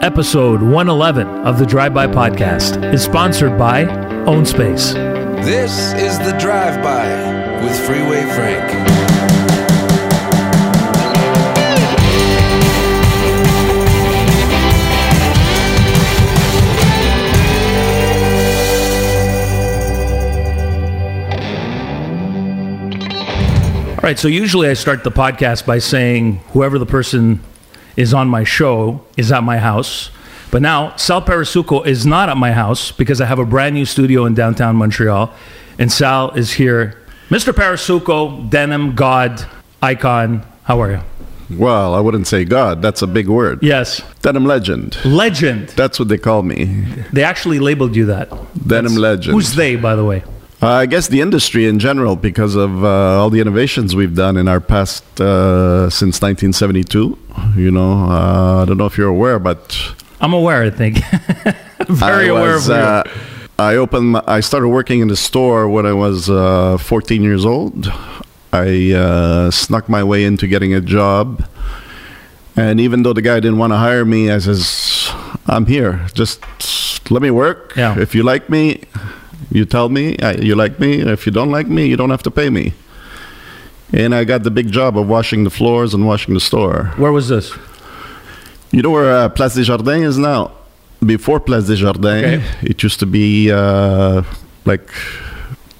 Episode 111 of the Drive By Podcast is sponsored by Own Space. This is the Drive By with Freeway Frank. All right, so usually I start the podcast by saying whoever the person is on my show is at my house. But now Sal Parasuco is not at my house because I have a brand new studio in downtown Montreal, and Sal is here. Mr. Parasuco, denim god, icon. How are you? Well, I wouldn't say God. That's a big word. Yes, Denim legend. legend. That's what they call me. They actually labeled you that. Denim legend. Who's they, by the way? Uh, I guess the industry in general, because of uh, all the innovations we've done in our past uh, since 1972. You know, uh, I don't know if you're aware, but I'm aware. I think very I aware was, of you. uh, I opened. My, I started working in the store when I was uh, 14 years old. I uh, snuck my way into getting a job, and even though the guy didn't want to hire me, I says, "I'm here. Just let me work. Yeah. If you like me, you tell me you like me. If you don't like me, you don't have to pay me." And I got the big job of washing the floors and washing the store. Where was this? You know where uh, Place Desjardins is now? Before Place Desjardins, Okay. it used to be uh, like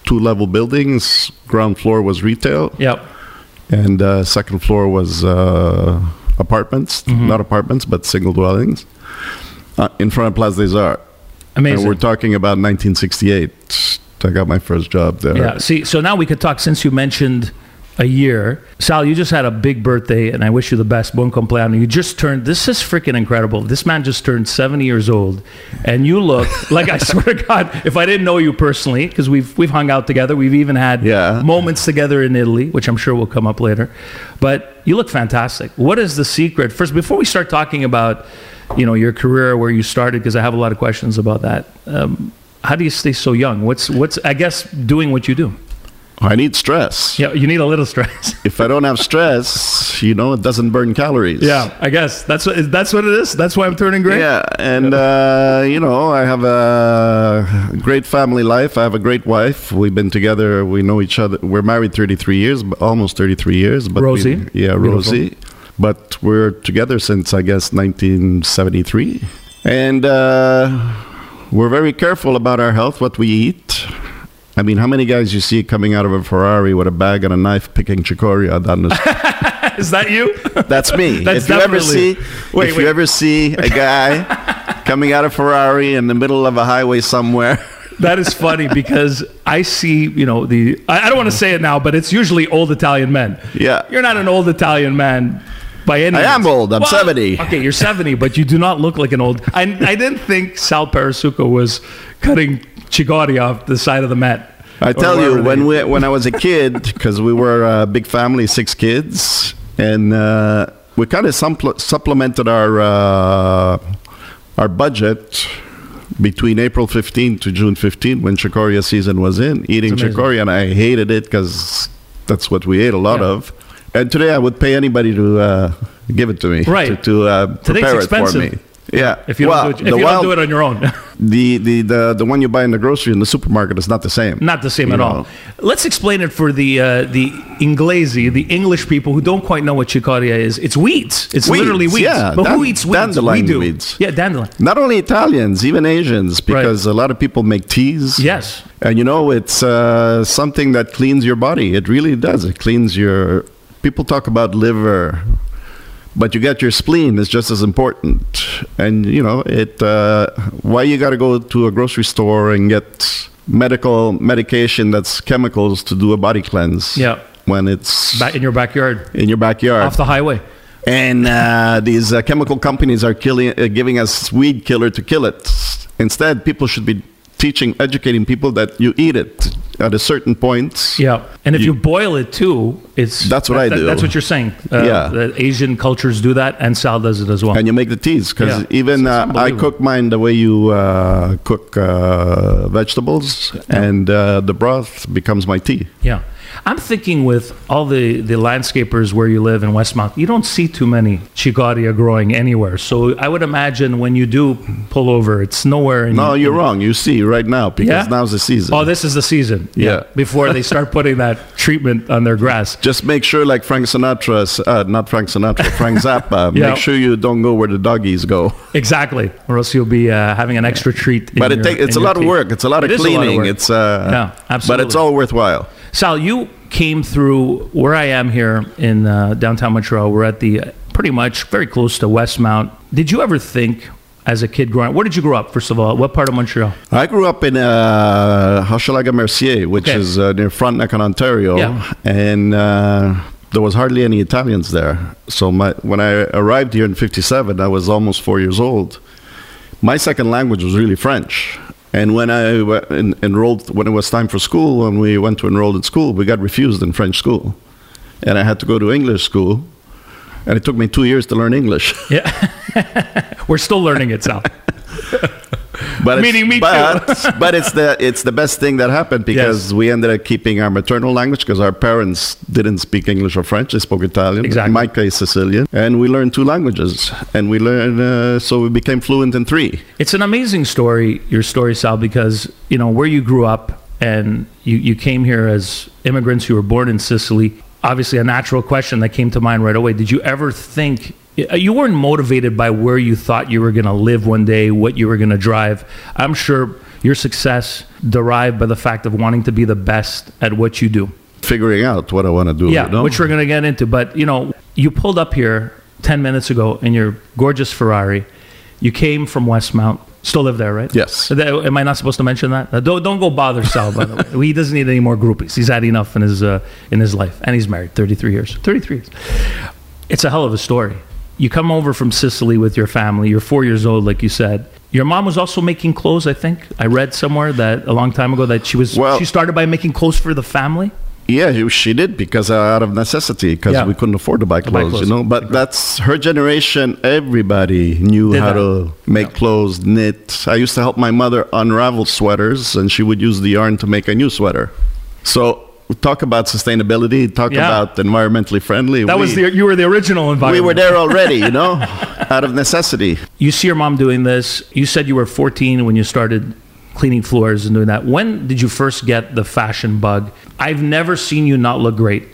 two level buildings. Ground floor was retail, Yep. and uh, second floor was uh, apartments. Mm-hmm. Not apartments, but single dwellings. Uh, in front of Place des Arts. Amazing. And we're talking about 1968. I got my first job there. Yeah. See, so now we could talk since you mentioned a year. Sal, you just had a big birthday, and I wish you the best. Bon cumpleaños. You just turned. This is freaking incredible. This man just turned seventy years old, and you look like I swear to God, if I didn't know you personally, because we've we've hung out together, we've even had Yeah. moments together in Italy, which I'm sure will come up later. But you look fantastic. What is the secret? First, before we start talking about, you know, your career, where you started, because I have a lot of questions about that. Um, how do you stay so young? What's what's I guess doing what you do? I need stress. Yeah, you need a little stress. If I don't have stress, you know, it doesn't burn calories. yeah, I guess that's what that's what it is. That's why I'm turning gray. Yeah, and uh, you know, I have a great family life. I have a great wife. We've been together. We know each other. We're married 33 years, almost 33 years. But we- Rosie. yeah, Beautiful. Rosie. But we're together since I guess 1973, and uh, we're very careful about our health, what we eat. I mean, how many guys you see coming out of a Ferrari with a bag and a knife picking chicoria down the street? Is that you? That's me. That's if you ever see, Wait, if wait. you ever see a guy coming out of Ferrari in the middle of a highway somewhere, that is funny because I see, you know, the I, I don't want to say it now, but it's usually old Italian men. Yeah. You're not an old Italian man by any I am old. I'm 70. Okay, you're 70, but you do not look like an old. I, I didn't think Sal Parasuco was cutting chicory off the side of the mat. I tell you, when we when I was a kid, because we were a big family, six kids, and uh, we kind of suppl- supplemented our uh, our budget between April 15 to June 15 when chicoria season was in, eating chicoria, and I hated it because that's what we ate a lot Yeah. of. And today I would pay anybody to uh, give it to me, Right. To, to uh, prepare it for expensive. me. Yeah, if you, well, don't, do it, if you wild, don't do it on your own. the, the the the one you buy in the grocery in the supermarket is not the same. Not the same at know. all. Let's explain it for the uh, the Inglesi, the English people who don't quite know what chicoria is. It's weeds. It's Weeds, literally weeds. yeah. but who eats weeds? dandelion we do. weeds. Yeah, dandelion. Not only Italians, even Asians, because a lot of people make teas. Yes. And you know, it's uh, something that cleans your body. It really does. It cleans your. People talk about liver, but you get your spleen is just as important. And you know, it. Uh, why you got to go to a grocery store and get medical medication that's chemicals to do a body cleanse? Yeah. When it's Back in your backyard, in your backyard. off the highway. And uh, these uh, chemical companies are killing, uh, giving us weed killer to kill it. Instead, people should be teaching, educating people that you eat it at a certain point. Yeah, and if you, You- boil it too, it's That's what I do. That's what you're saying. Uh, Yeah. the Asian cultures do that, and Sal does it as well. And you make the teas because Yeah. even uh, I cook mine the way you uh, cook uh, vegetables, and uh, the broth becomes my tea. yeah. I'm thinking with all the, the landscapers where you live in Westmount, you don't see too many Chicoria growing anywhere. So I would imagine when you do pull over, it's nowhere. No, you're in- wrong. You see right now because Yeah? now's the season. Oh, this is the season. Yeah. Before they start putting that treatment on their grass. Just make sure, like Frank Sinatra, uh, not Frank Sinatra, Frank Zappa. Yeah. Make sure you don't go where the doggies go. Exactly. Or else you'll be uh, having an extra treat. in But it your- take, it's a lot of teeth. work. It's a lot of It is a lot of cleaning. it's uh, Yeah, But it's all worthwhile. Sal, you came through where I am here in uh, downtown Montreal. We're at the uh, pretty much very close to Westmount. Did you ever think, as a kid growing up, where did you grow up? First of all, what part of Montreal? I grew up in uh, Hochelaga Mercier, which Okay. is uh, near Frontenac in Ontario, Yeah. and uh, there was hardly any Italians there. So my, when I arrived here in '57, I was almost four years old. My second language was really French. And when I en- enrolled, when it was time for school, when we went to enroll in school, we got refused in French school, and I had to go to English school, and it took me two years to learn English. Yeah. We're still learning it, Sal. But Meaning it's, me too. but, but it's the it's the best thing that happened because Yes. we ended up keeping our maternal language because our parents didn't speak English or French; they spoke Italian. Exactly. In my case, Sicilian, and we learned two languages, and we learned uh, so we became fluent in three. It's an amazing story, your story, Sal, because you know where you grew up and you, you came here as immigrants. You were born in Sicily. Obviously, a natural question that came to mind right away. Did you ever think you weren't motivated by where you thought you were going to live one day, what you were going to drive? I'm sure your success derived by the fact of wanting to be the best at what you do. Figuring out what I want to do. Yeah, you know? which we're going to get into. But you know, you pulled up here ten minutes ago in your gorgeous Ferrari. You came from Westmount. Still live there, right? Yes. Am I not supposed to mention that? Don't don't go bother Sal. By the way, he doesn't need any more groupies. He's had enough in his uh, in his life, and he's married thirty three years. Thirty three years. It's a hell of a story. You come over from Sicily with your family. You're four years old, like you said. Your mom was also making clothes. I think I read somewhere that a long time ago that she was. Well- she started by making clothes for the family. Yeah, she- did because uh, out of necessity because Yeah. we couldn't afford to buy buy clothes, clothes. you know. But that's her generation. Everybody knew Did how that. to make clothes, knit. I used to help my mother unravel sweaters, and she would use the yarn to make a new sweater. So talk about sustainability. Talk Yeah. about environmentally friendly. That we, was the you were the original environment. we were there already, you know, out of necessity. You see your mom doing this. You said you were 14 when you started cleaning floors and doing that. When did you first get the fashion bug? I've never seen you not look great.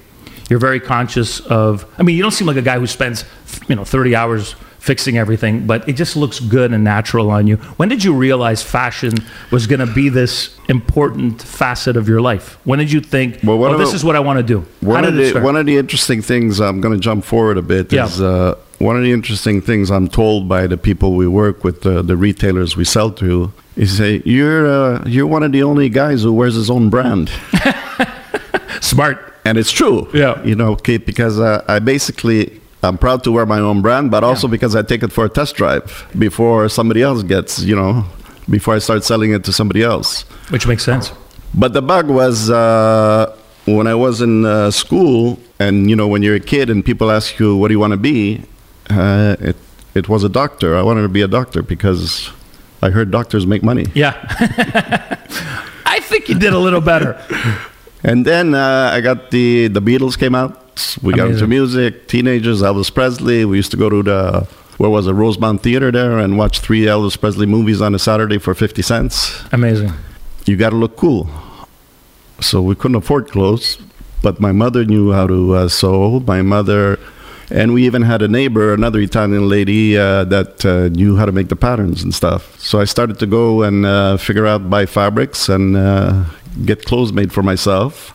You're very conscious of. I mean, you don't seem like a guy who spends, you know, 30 hours fixing everything, but it just looks good and natural on you. When did you realize fashion was going to be this important facet of your life? When did you think, Well, "Oh, this the- is what I want to do"? One of the one of the interesting things I'm going to jump forward a bit Yeah. is uh, one of the interesting things I'm told by the people we work with, uh, the retailers we sell to, is say you're uh, you're one of the only guys who wears his own brand, Smart. and it's true. Yeah. you know, Kate, because uh, I basically. I'm proud to wear my own brand, but also because I take it for a test drive before somebody else gets, you know, before I start selling it to somebody else. Which makes sense. But the bug was uh, when I was in uh, school, and you know, when you're a kid and people ask you, "What do you want to be?" Uh, it it was a doctor. I wanted to be a doctor because I heard doctors make money. Yeah. I think you did a little better. And then uh, I got the the Beatles came out. We got into music. Teenagers, Elvis Presley. We used to go to the where was it Rosemont Theater there and watch three Elvis Presley movies on a Saturday for fifty cents. Amazing. you got to look cool. So we couldn't afford clothes, but my mother knew how to uh, sew. My mother, and we even had a neighbor, another Italian lady uh, that uh, knew how to make the patterns and stuff. So I started to go and uh, figure out buy fabrics and uh, get clothes made for myself.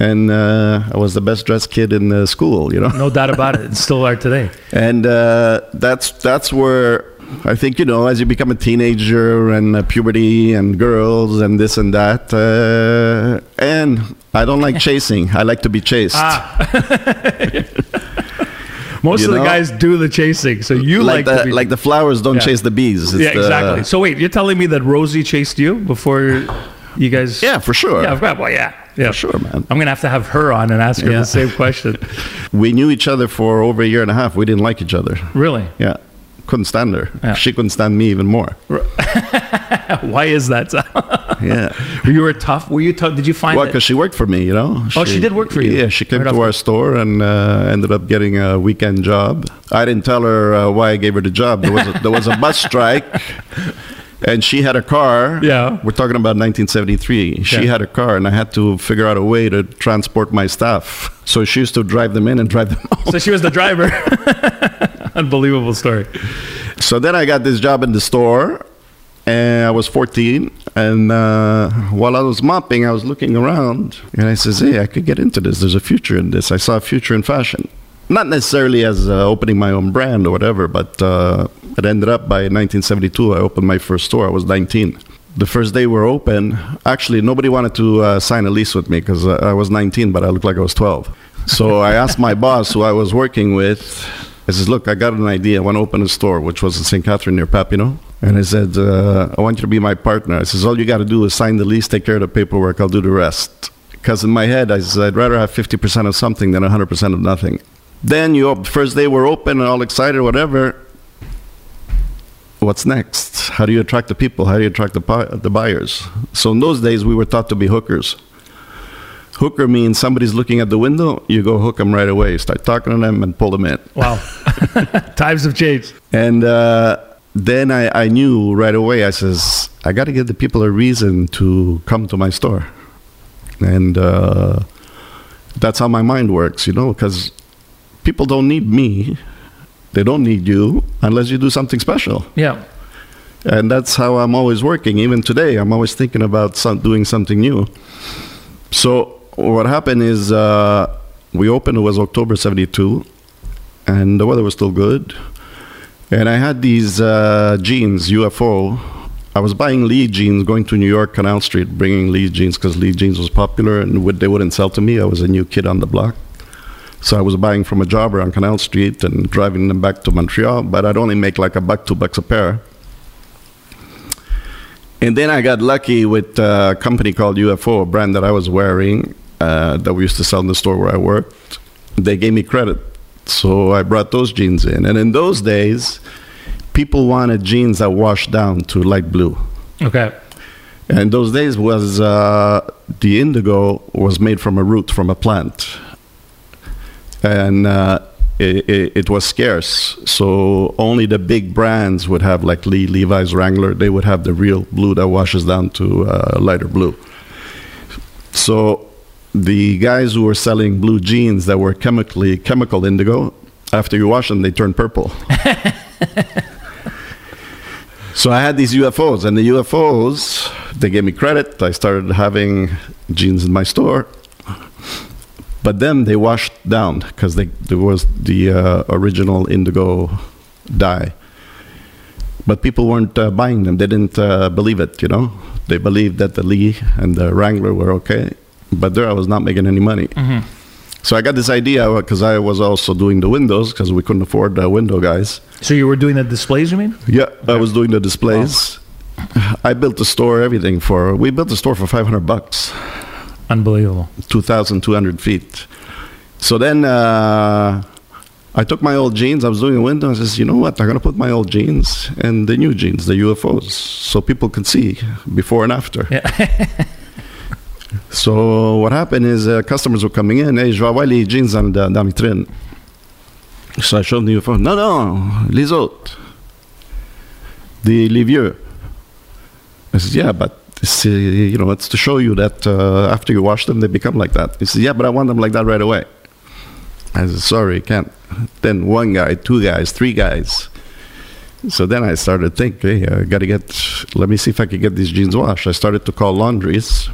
And uh, I was the best dressed kid in the school, you know. No doubt about it. Still are today. And uh, that's that's where I think you know as you become a teenager and uh, puberty and girls and this and that. Uh, and I don't like chasing. I like to be chased. Most You of the guys do the chasing, so you like, like, the to be, like the flowers don't Yeah. chase the bees. It's yeah, the- exactly. So wait, you're telling me that Rosie chased you before you guys? yeah, for sure. yeah, well, yeah, yeah, For sure, man. I'm gonna have to have her on and ask her Yeah. the same question. We knew each other for over a year and a half. We didn't like each other. Really? Yeah, couldn't stand her. Yeah. She couldn't stand me even more. Why is that? Yeah. you were tough. Were you tough? Did you find Well, because she worked for me, you know. Oh, she did work for you? Yeah, she came Right to our store and uh, ended up getting a weekend job. I didn't tell her uh, why I gave her the job. There was a, there was a bus strike, and she had a car. Yeah. we're talking about 1973. She had a car, and I had to figure out a way to transport my stuff. So she used to drive them in and drive them out. So she was the driver. Unbelievable story. So then I got this job in the store, and I was 14. And uh, while I was mopping, I was looking around, and I says, "Hey, I could get into this. There's a future in this. I saw a future in fashion. Not necessarily as uh, opening my own brand or whatever, but uh, it ended up by 1972. I opened my first store. I was 19." The first day we were open, actually, nobody wanted to uh, sign a lease with me because uh, I was 19, but I looked like I was 12. So I asked my boss, who I was working with, I says, look, I got an idea. I want to open a store, which was in St. Catherine near Papineau. And I said, uh, I want you to be my partner. I says, all you got to do is sign the lease, take care of the paperwork. I'll do the rest. Because in my head, I I'd rather have 50% of something than 100% of nothing. Then you op- first day we're open and all excited, whatever. What's next? How do you attract the people? How do you attract the, the buyers? So in those days, we were taught to be hookers. Hooker means somebody's looking at the window, you go hook them right away. Start talking to them and pull them in. Wow. Times have changed. And uh, then I, I knew right away, I says, I got to give the people a reason to come to my store. And uh, that's how my mind works, you know, because people don't need me. They don't need you unless you do something special. Yeah. And that's how I'm always working. Even today, I'm always thinking about some, doing something new. So what happened is uh, we opened, it was October 72, and the weather was still good. And I had these uh, jeans, UFO. I was buying Lee jeans, going to New York, Canal Street, bringing Lee jeans because Lee jeans was popular and would, they wouldn't sell to me. I was a new kid on the block. So I was buying from a jobber on Canal Street and driving them back to Montreal, but I'd only make like a buck, two bucks a pair. And then I got lucky with a company called UFO, a brand that I was wearing uh, that we used to sell in the store where I worked. They gave me credit. So I brought those jeans in. And in those days, people wanted jeans that washed down to light blue. Okay. And those days was uh, the indigo was made from a root from a plant, and uh, it, it, it was scarce. So only the big brands would have like Lee, Levi's, Wrangler. They would have the real blue that washes down to uh, lighter blue. So the guys who were selling blue jeans that were chemically chemical indigo, after you wash them, they turn purple. So I had these UFOs, and the UFOs, they gave me credit. I started having jeans in my store, but then they washed down because there was the uh, original indigo dye. But people weren't uh, buying them. They didn't uh, believe it, you know. They believed that the Lee and the Wrangler were okay, but there I was not making any money. So I got this idea because I was also doing the windows because we couldn't afford the window guys. So you were doing the displays, you mean? Yeah, I was doing the displays. I built the store, everything for. We built the store for five hundred bucks, Unbelievable. two thousand two hundred feet. So then uh, I took my old jeans. I was doing a window. I says, you know what? I'm gonna put my old jeans and the new jeans, the UFOs, so people can see before and after. Yeah. So what happened is uh, customers were coming in. Hey, je vais avoir les jeans dans, dans, la vitrine. So I showed them the UFO. No, no, les autres. The, les vieux. I said, yeah, but it's, uh, you know, it's to show you that uh, after you wash them, they become like that. He said, yeah, but I want them like that right away. I said, sorry, can't. Then one guy, two guys, three guys. So then I started to think, hey, I got to get, let me see if I can get these jeans washed. I started to call laundries.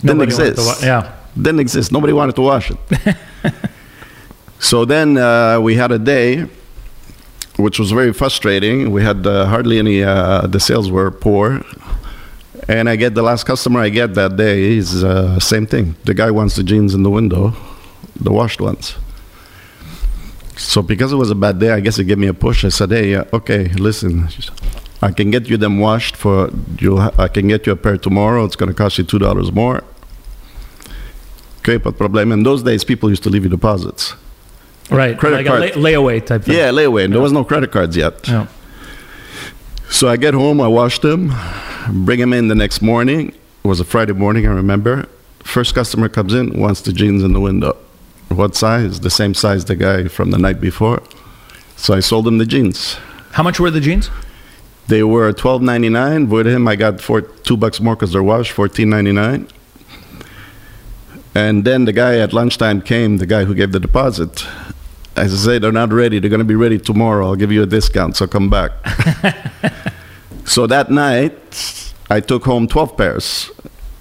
Didn't Nobody to exist. wa- yeah. Didn't exist. Nobody wanted to wash it. so then uh, we had a day, which was very frustrating. We had uh, hardly any. Uh, the sales were poor, and I get the last customer I get that day is uh, same thing. The guy wants the jeans in the window, the washed ones. So because it was a bad day, I guess it gave me a push. I said, "Hey, uh, okay, listen, I can get you them washed for you. I can get you a pair tomorrow. It's going to cost you two dollars more." Okay, but problem. In those days, people used to leave you deposits. Right. Credit like card. a lay- layaway type thing. Yeah, layaway. And there was no credit cards yet. Yeah. So I get home, I wash them, Bring him in the next morning. It was a Friday morning, I remember. First customer comes in, wants the jeans in the window. What size? The same size the guy from the night before. So I sold him the jeans. How much were the jeans? They were twelve ninety nine. With him, I got four, two bucks more because they're washed, fourteen ninety nine. And then the guy at lunchtime came, the guy who gave the deposit. I said, they're not ready. They're going to be ready tomorrow. I'll give you a discount, so come back. so that night, I took home 12 pairs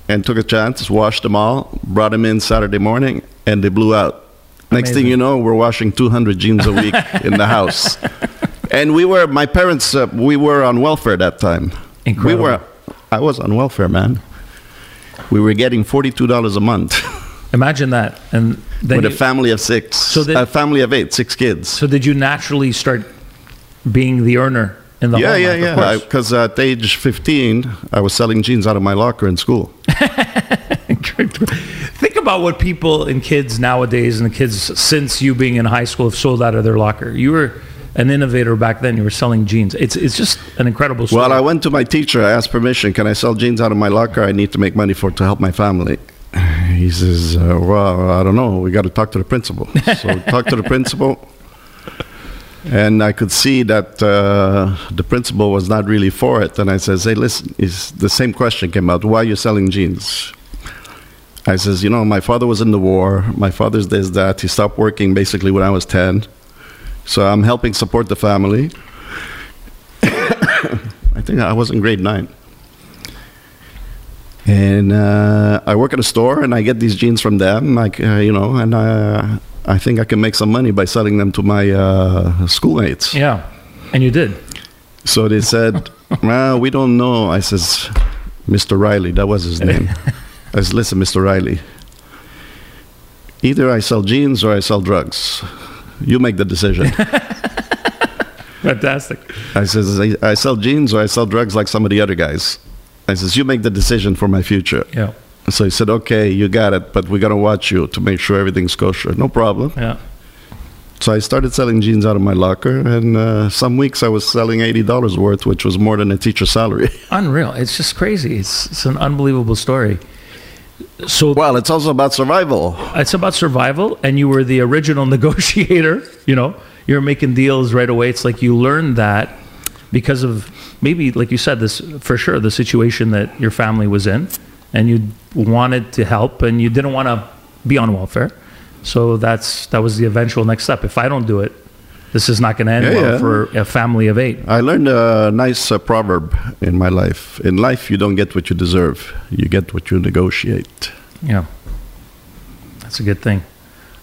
and took a chance, washed them all, brought them in Saturday morning, and they blew out. Next thing you know, we're washing 200 jeans a week in the house. And we were, my parents, uh, we were on welfare that time. Incredible. We were, I was on welfare, man. We were getting $42 a month Imagine that. And then with a family of six. So then- a family of eight, six kids. so did you naturally start being the earner in the yeah, home? yeah, yeah. Because at age 15, I was selling jeans out of my locker in school. Think about what people and kids nowadays and the kids since you being in high school have sold out of their locker. You were an innovator back then. You were selling jeans. It's it's just an incredible story. Well, I went to my teacher. I asked permission. Can I sell jeans out of my locker? I need to make money for to help my family. He says, uh, "Well, I don't know. We got to talk to the principal." So talk to the principal, and I could see that uh, the principal was not really for it. And I says, "Hey, listen, is the same question came out? Why are you selling jeans?" I says, "You know, my father was in the war. My father's this that. He stopped working basically when I was ten, so I'm helping support the family." I think I was in grade nine. And uh, I work at a store, and I get these jeans from them, like uh, you know, and uh, I think I can make some money by selling them to my uh, schoolmates. yeah, and you did. So they said, "Well, we don't know." I says, "Mr. Riley, that was his name." I says, "Listen, Mr. Riley, either I sell jeans or I sell drugs. You make the decision." Fantastic. I says, I, I sell jeans or I sell drugs like some of the other guys. I says, you make the decision for my future. Yeah, So he said, okay, you got it, but we're going to watch you to make sure everything's kosher. No problem. yeah. So I started selling jeans out of my locker, and uh, some weeks I was selling $80 worth, which was more than a teacher's salary. Unreal. It's just crazy. It's it's an unbelievable story. So well, it's also about survival. it's about survival, and you were the original negotiator. You know, you're making deals right away. It's like you learned that because of maybe, like you said, this for sure the situation that your family was in, and you wanted to help, and you didn't want to be on welfare. So that's that was the eventual next step. If I don't do it, this is not going to end Yeah, well yeah. for a family of eight. I learned a nice uh, proverb in my life. In life, you don't get what you deserve, you get what you negotiate. Yeah, that's a good thing.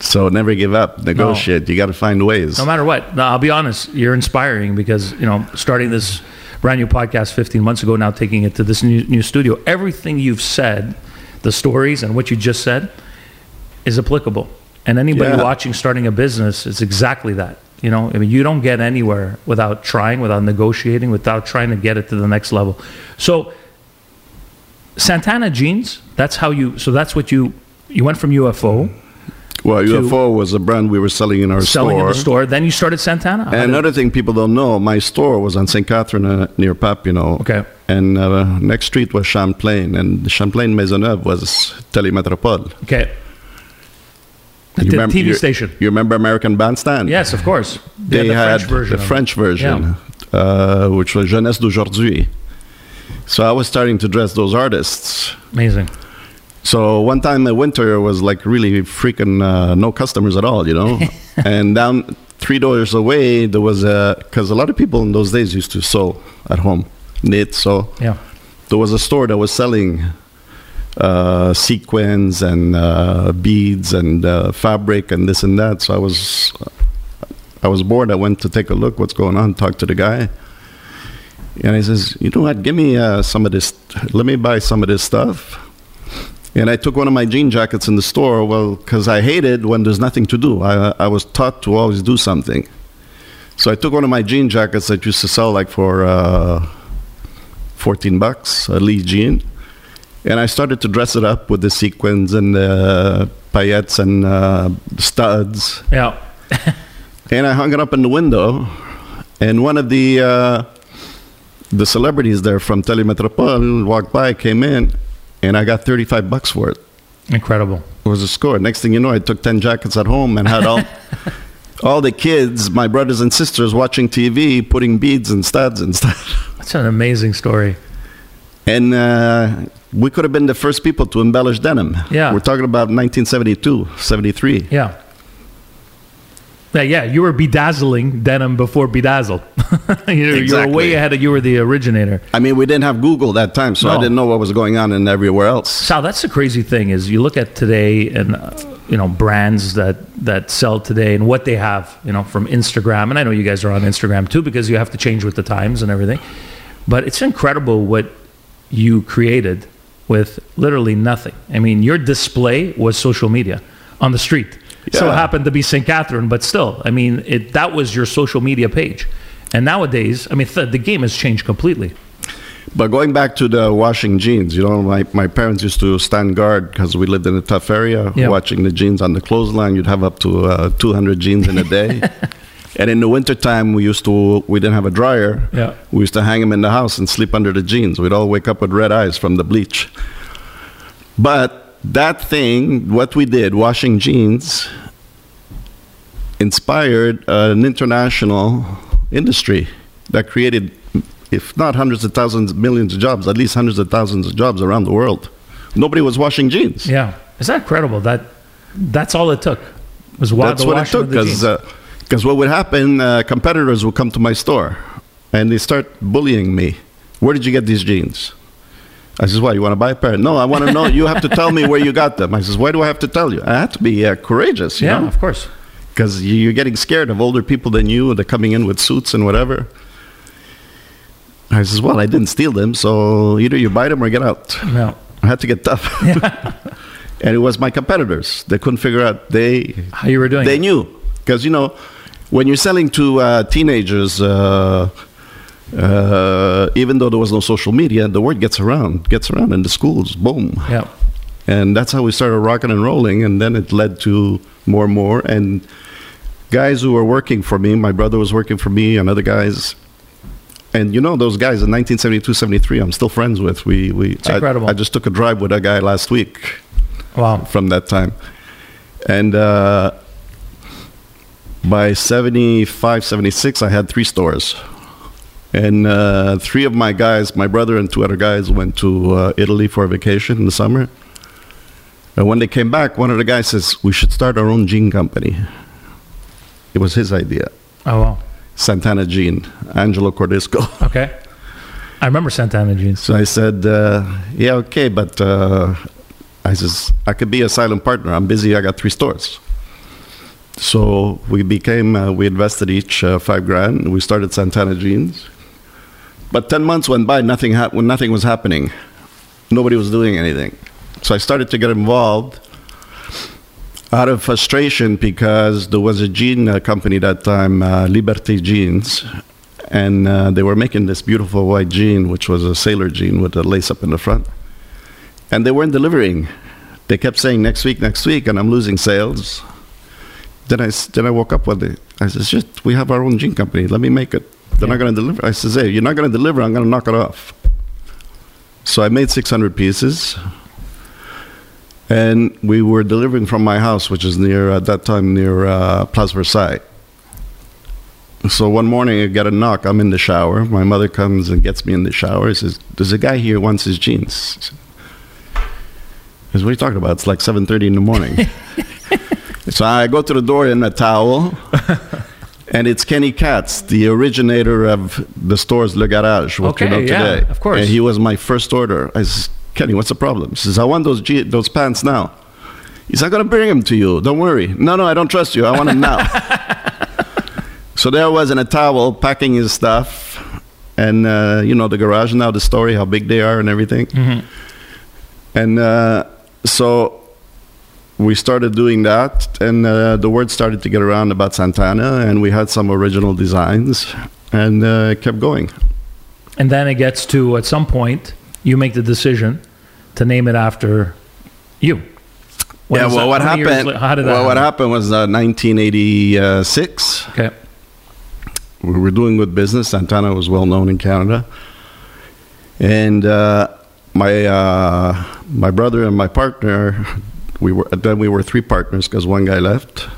So never give up, negotiate. You got to find ways. No matter what, no, I'll be honest. You're inspiring because you know, starting this brand new podcast 15 months ago, now taking it to this new, new studio. Everything you've said, the stories and what you just said, is applicable. And anybody Yeah. watching starting a business is exactly that. You know, I mean, you don't get anywhere without trying, without negotiating, without trying to get it to the next level. So, Santana jeans. That's how you. So that's what you. You went from UFO mm-hmm. Well, UFO was a brand we were selling in our selling store. in the store. Then you started Santana. And another thing people don't know, my store was on St. Catherine uh, near Papineau. Okay. And uh, next street was Champlain, and Champlain Maisonneuve was Télémétropole. Okay. You The remember- TV station. You remember American Bandstand? Yes, of course. They the had French version. the. French version, uh, which was Jeunesse d'aujourd'hui. So I was starting to dress those artists. Amazing. So one time in winter was like really freaking uh, no customers at all, you know. and down three doors away there was a because a lot of people in those days used to sew at home, knit. So Yeah. there was a store that was selling uh, sequins and uh, beads and uh, fabric and this and that. So I was I was bored. I went to take a look what's going on, talk to the guy. And he says, "You know what? Give me uh, some of this. Let me buy some of this stuff." And I took one of my jean jackets in the store. Well, because I hated when there's nothing to do. I, I was taught to always do something. So I took one of my jean jackets that used to sell like for uh, 14 bucks, a Lee jean. And I started to dress it up with the sequins and the paillettes and uh, studs. Yeah. And I hung it up in the window. And one of the uh, the celebrities there from Telemetropole walked by, came in, and I got 35 bucks for it. Incredible. It was a score. Next thing you know, I took 10 jackets at home and had all, all the kids, my brothers and sisters, watching TV, putting beads and studs and stuff. That's an amazing story. And uh, we could have been the first people to embellish denim. Yeah. We're talking about 1972, 73. Yeah. Yeah, yeah, you were bedazzling denim before bedazzled. you, were Exactly. way ahead of you were the originator. I mean, we didn't have Google that time, so I didn't know what was going on in everywhere else. Sal, that's the crazy thing is you look at today and uh, you know brands that that sell today and what they have, you know, from Instagram. And I know you guys are on Instagram too because you have to change with the times and everything. But it's incredible what you created with literally nothing. I mean, your display was social media on the street. So it happened to be St. Catherine, but still, I mean, it that was your social media page. And nowadays, I mean, th- the game has changed completely. But going back to the washing jeans, you know, my, my parents used to stand guard because we lived in a tough area, Yeah. watching the jeans on the clothesline. You'd have up to uh, 200 jeans in a day. and in the wintertime, we used to, we didn't have a dryer. Yeah. We used to hang them in the house and sleep under the jeans. We'd all wake up with red eyes from the bleach. But that thing, what we did, washing jeans, inspired an international industry that created, if not hundreds of thousands, millions of jobs, at least hundreds of thousands of jobs around the world. Nobody was washing jeans. Yeah, is that incredible? That that's all it took was wa- That's the what it washing took. jeans. Because what would happen, uh, competitors would come to my store and they start bullying me. Where did you get these jeans? I says, "Why you want to buy a pair?" No, I want to know. You have to tell me where you got them. I says, "Why do I have to tell you?" I have to be uh, courageous, you yeah, know, of course. because you're getting scared of older people than you. They're coming in with suits and whatever. I says, "Well, I didn't steal them, so either you buy them or get out." No, I had to get tough. Yeah. and it was my competitors. They couldn't figure out. They how you were doing? they it. knew because you know when you're selling to uh, teenagers uh, uh, even though there was no social media the word gets around gets around in the schools boom Yeah, and that's how we started rocking and rolling and then it led to more and more and guys who were working for me my brother was working for me and other guys and you know those guys in 1972 73 i'm still friends with we, we I, incredible. I just took a drive with a guy last week wow. from that time. And uh, by 75, 76, I had three stores. And uh, three of my guys, my brother and two other guys, went to uh, Italy for a vacation in the summer. And when they came back, one of the guys says, We should start our own jean company. It was his idea. Oh wow. Santana Jean, Angelo Cordisco. Okay. I remember Santana jeans. So I said, uh, yeah, okay, but uh, I says, I could be a silent partner. I'm busy. I got three stores. So we became, uh, we invested each uh, five grand. We started Santana Jeans. But 10 months went by, nothing, hap- when nothing was happening. Nobody was doing anything. So I started to get involved out of frustration because there was a jean uh, company that time, uh, Liberté Jeans, and uh, they were making this beautiful white jean, which was a sailor jean with a lace up in the front. And they weren't delivering. They kept saying next week, next week, and I'm losing sales. Then I, then I woke up one day. I said, shit, we have our own jean company. Let me make it. They're not going to deliver. I says, hey, you're not going to deliver. I'm going to knock it off. So I made 600 pieces. And we were delivering from my house, which is near, at that time, near uh, Place Versailles. So one morning I get a knock. I'm in the shower. My mother comes and gets me in the shower. She says, "There's a guy here who wants his jeans." I says, "What are you talking about? It's like 7:30 in the morning." so I go to the door in a towel, and it's Kenny Katz, the originator of the stores Le Garage, what you Okay, know yeah, today. of course. And he was my first order. I said, "Kenny, what's the problem?" He says, "I want those je- those pants now." He's not going to bring them to you. Don't worry. No, no, I don't trust you. I want them now. So there I was in a towel packing his stuff, and uh, you know the garage now, the story, how big they are, and everything. And uh, so we started doing that, and uh, the word started to get around about Santana, and we had some original designs, and uh, it kept going. And then it gets to at some point you make the decision to name it after you. When yeah, well, that- what how many years happened? How did that? well, what happened was uh, 1986. Okay. we were doing good business. Santana was well known in Canada. And uh, my uh, my brother and my partner, we were then we were three partners because one guy left.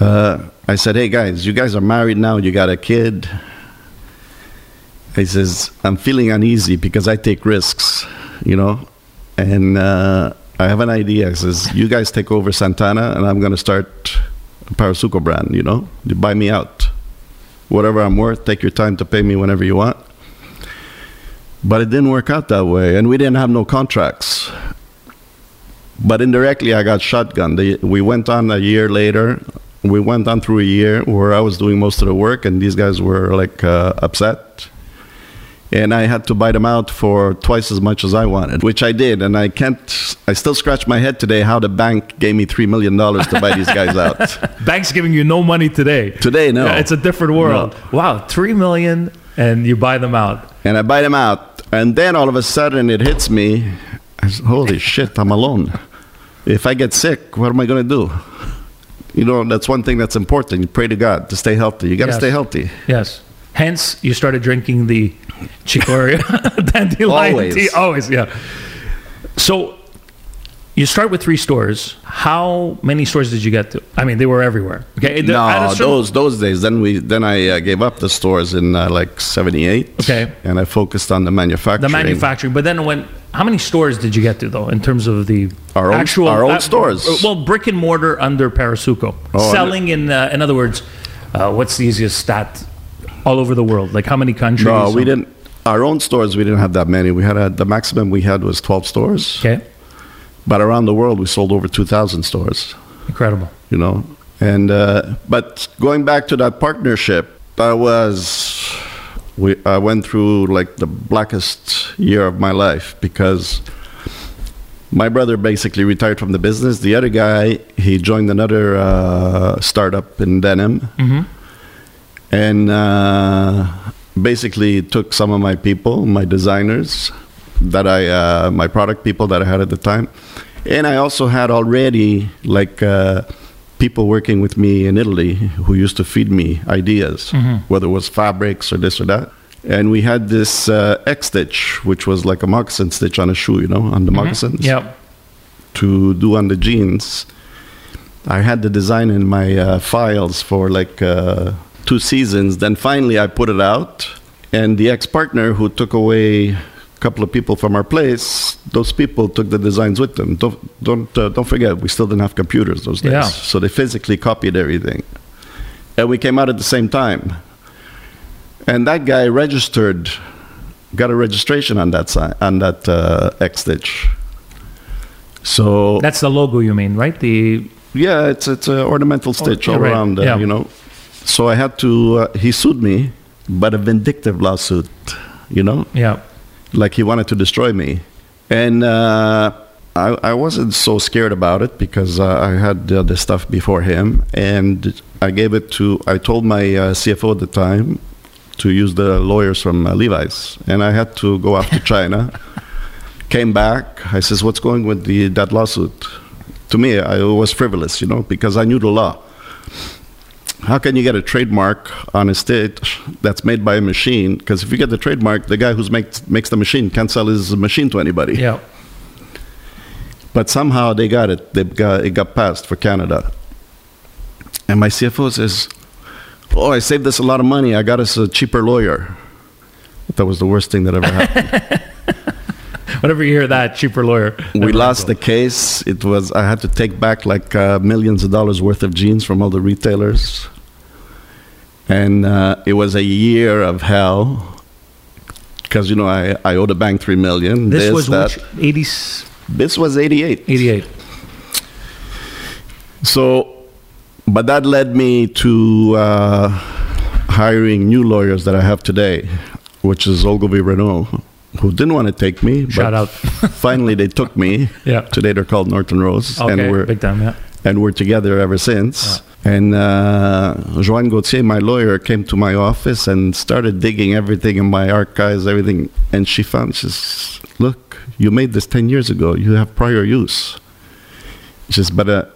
Uh, I said, "Hey guys, you guys are married now. You got a kid." He says, "I'm feeling uneasy because I take risks, you know, and uh, I have an idea." He says, "You guys take over Santana, and I'm going to start a Parasuco brand. You know, you buy me out, whatever I'm worth. Take your time to pay me whenever you want." But it didn't work out that way, and we didn't have no contracts. But indirectly, I got shotgun. They, we went on a year later. We went on through a year where I was doing most of the work, and these guys were like uh, upset. And I had to buy them out for twice as much as I wanted, which I did. And I can't. I still scratch my head today how the bank gave me three million dollars to buy these guys out. Bank's giving you no money today. Today, no. Yeah, it's a different world. Wow, three million, and you buy them out. and I buy them out. And then all of a sudden it hits me. I said, Holy shit, I'm alone. If I get sick, what am I going to do? You know, that's one thing that's important. You pray to God to stay healthy. You got to Yes. stay healthy. Yes. Hence, you started drinking the chicoria dandelion Always. tea. Always, yeah. So, you start with three stores. How many stores did you get to? I mean, they were everywhere. Okay. No, those those days. Then we then I uh, gave up the stores in uh, like '78. Okay. and I focused on the manufacturing. the manufacturing. But then, when how many stores did you get to though, in terms of the Our own- actual our own stores. uh, Well, brick and mortar under Parasuco, Oh, selling in. Uh, in other words, uh, what's the easiest stat? All over the world, like how many countries? No, we didn't. Our own stores, we didn't have that many. We had a, the maximum we had was 12 stores, Okay, but around the world we sold over 2,000 stores. incredible. you know and uh, but going back to that partnership I was we i went through like the blackest year of my life because my brother basically retired from the business the other guy he joined another uh, startup in denim and uh, basically took some of my people my designers that i uh, my product people that i had at the time and i also had already like uh, people working with me in italy who used to feed me ideas whether it was fabrics or this or that and we had this uh, X stitch, which was like a moccasin stitch on a shoe, you know, on the moccasins Yep. to do on the jeans. I had the design in my uh, files for like uh, two seasons. Then finally, I put it out, and the ex-partner who took away couple of people from our place, those people took the designs with them. Don't don't uh, don't forget, we still didn't have computers those days, Yeah. so they physically copied everything, and we came out at the same time. And that guy registered, got a registration on that sign on that uh, X stitch. So That's the logo you mean, right? The yeah, it's it's an ornamental stitch yeah, all right. around, uh, Yeah. you know. So I had to. Uh, he sued me, but a vindictive lawsuit, you know, yeah. Like he wanted to destroy me, and uh, I I wasn't so scared about it because uh, I had uh, the stuff before him, and I gave it to. I told my uh, CFO at the time to use the lawyers from uh, Levi's, and I had to go off to China. Came back. I says, "What's going with the that lawsuit?" To me, I, it was frivolous, you know, because I knew the law. How can you get a trademark on a stitch that's made by a machine? Because if you get the trademark, the guy who makes makes the machine can't sell his machine to anybody. Yeah. But somehow they got it. They got it got passed for Canada. And my CFO says, "Oh, I saved us a lot of money. I got us a cheaper lawyer." That was the worst thing that ever happened. Whenever you hear that, cheaper lawyer. we lost the case. It was I had to take back like uh, millions of dollars worth of jeans from all the retailers, and uh, it was a year of hell. Because you know I, I owe the bank three million. This was that. which 80, This was eighty eight. 88. So, but that led me to uh, hiring new lawyers that I have today, which is Ogilvy Renault, who didn't want to take me. Shout but out. finally, they took me. Yeah. Today they're called Norton Rose, Okay, and we're big time, yeah. and we're together ever since. And uh, Joanne Gauthier, my lawyer, came to my office and started digging everything in my archives, everything. And she found, she says, Look, you made this 10 years ago. You have prior use. She says, But uh,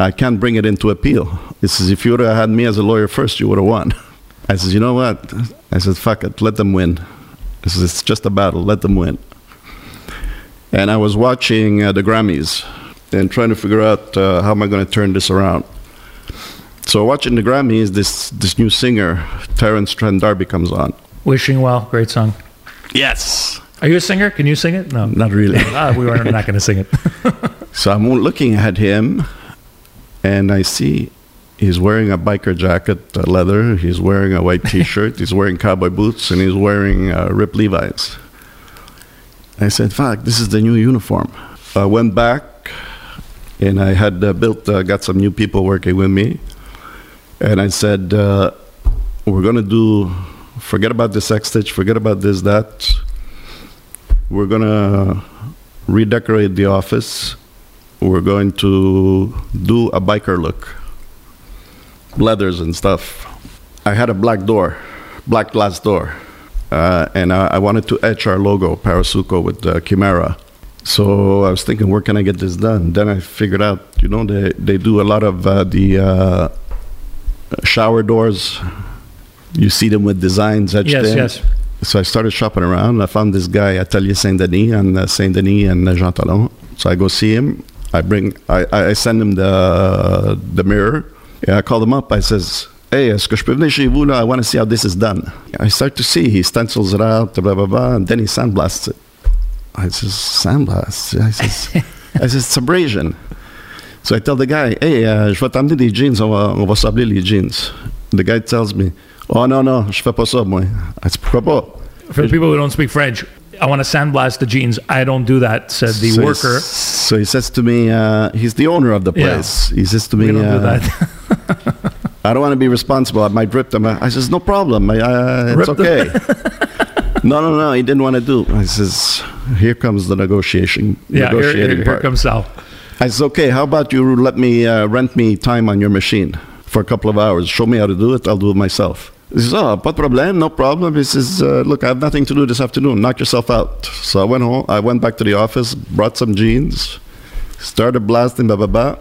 I can't bring it into appeal. It says, If you would have had me as a lawyer first, you would have won. I says, You know what? I said, Fuck it, let them win. It's just a battle. Let them win. And I was watching uh, the Grammys and trying to figure out uh, how am I going to turn this around. So watching the Grammys, this this new singer, Terence Trent D'Arby, comes on. Wishing well, great song. Yes. Are you a singer? Can you sing it? No. Not really. Ah, we were not going to sing it. So I'm looking at him, and I see he's wearing a biker jacket, uh, leather. He's wearing a white T-shirt. he's wearing cowboy boots, and he's wearing uh, Rip Levi's. I said, "Fuck, this is the new uniform." I went back, and I had uh, built, uh, got some new people working with me, and I said, uh, "We're gonna do. Forget about the sex stitch. Forget about this, that. We're gonna redecorate the office." we're going to do a biker look leathers and stuff i had a black door black glass door uh, and I, I wanted to etch our logo parasuco with uh, chimera so i was thinking where can i get this done then i figured out you know they, they do a lot of uh, the uh, shower doors you see them with designs etched yes, in yes. yes. so I started shopping around. I found this guy, Atelier Saint Denis, and uh, Saint Denis and uh, Jean Talon. So I go see him. I bring, I, I send him the the mirror. Yeah, I call him up. I says, "Hey? I want to see how this is done." I start to see. He stencils it out, blah blah blah, and then he sandblasts it. I says, "Sandblast?" I says, "I says it's abrasion." So I tell the guy, "Hey, uh, je vais t'amener des jeans. On va, sabler les jeans." The guy tells me, "Oh no, no, je fais pas ça moi." I said, "Pourquoi pas?" For the people who don't speak French, I want to sandblast the jeans. I don't do that, said the so worker. So he says to me, uh, he's the owner of the Yeah. place. He says to me, We don't uh, do that. I don't want to be responsible. I might rip them. I says, no problem. I, uh, it's Rip okay. no, no, no. He didn't want to do. I says, here comes the negotiation. yeah, here, negotiating here, here part. comes Sal. I says, okay. How about you let me uh, rent me time on your machine for a couple of hours? Show me how to do it. I'll do it myself. He says, oh, de problème, no problem. He says, uh, look, I have nothing to do this afternoon. Knock yourself out. So I went home. I went back to the office, brought some jeans, started blasting, blah, blah, blah.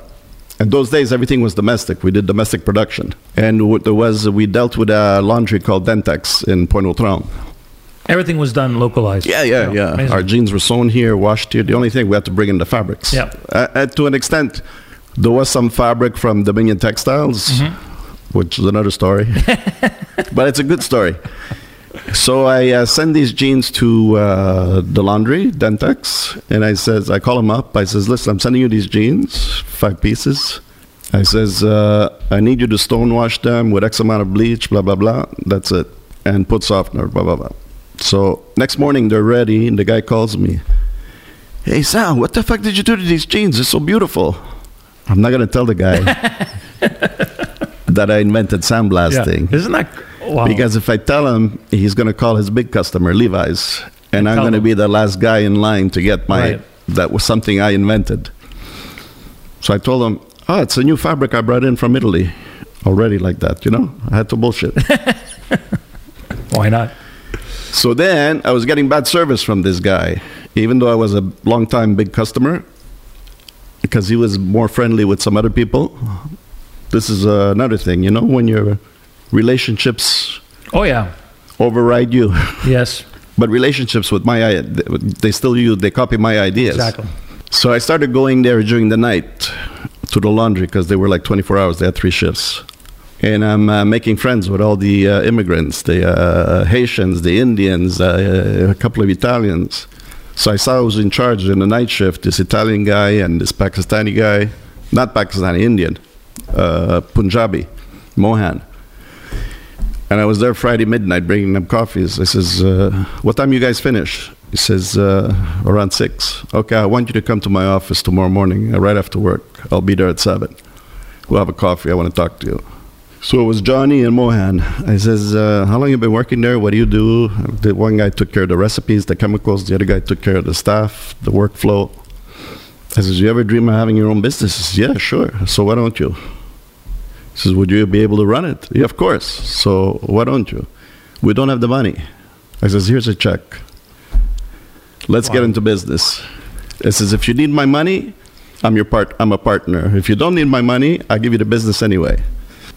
And those days, everything was domestic. We did domestic production. And w- there was, we dealt with a laundry called Dentex in Point Autran. Everything was done localized. Yeah, yeah, yeah. amazing. Our jeans were sewn here, washed here. The only thing we had to bring in the fabrics. Yeah. Uh, uh, to an extent, there was some fabric from Dominion Textiles, Mm-hmm. Which is another story, but it's a good story. So I uh, send these jeans to uh, the laundry, Dentex, and I says, I call him up. I says, listen, I'm sending you these jeans, five pieces. I says, uh, I need you to stonewash them with X amount of bleach, blah blah blah. That's it, and put softener, blah blah blah. So next morning they're ready, and the guy calls me. Hey Sal, what the fuck did you do to these jeans? They're so beautiful. I'm not gonna tell the guy that I invented Yeah. sandblasting Isn't that wow? because if I tell him, he's gonna call his big customer Levi's, and I'm gonna be the last guy in line to get my. Right. That was something I invented. So I told him, "Oh, it's a new fabric I brought in from Italy." Already like that, you know. I had to bullshit. Why not? So then I was getting bad service from this guy, even though I was a long time big customer, because he was more friendly with some other people. This is uh, another thing, you know, when your relationships Oh yeah. override you. Yes. but relationships with my, i- they still use, they copy my ideas. Exactly. So I started going there during the night to the laundry because they were like 24 hours. They had three shifts. And I'm uh, making friends with all the uh, immigrants, the uh, Haitians, the Indians, uh, a couple of Italians. So I saw I was in charge in the night shift, this Italian guy and this Pakistani guy, not Pakistani, Indian, uh, Punjabi, Mohan. And I was there Friday midnight bringing them coffees. I says, uh, what time you guys finish? He says, uh, around six. Okay, I want you to come to my office tomorrow morning, uh, right after work. I'll be there at seven. We'll have a coffee. I want to talk to you. So it was Johnny and Mohan. I says, uh, how long you been working there? What do you do? The one guy took care of the recipes, the chemicals. The other guy took care of the staff, the workflow. I says, you ever dream of having your own business? Says, yeah, sure. So why don't you? He says, would you be able to run it? Yeah, of course. So why don't you? We don't have the money. I says, here's a check. Let's get into business. I says, if you need my money, I'm your part. I'm a partner. If you don't need my money, I give you the business anyway.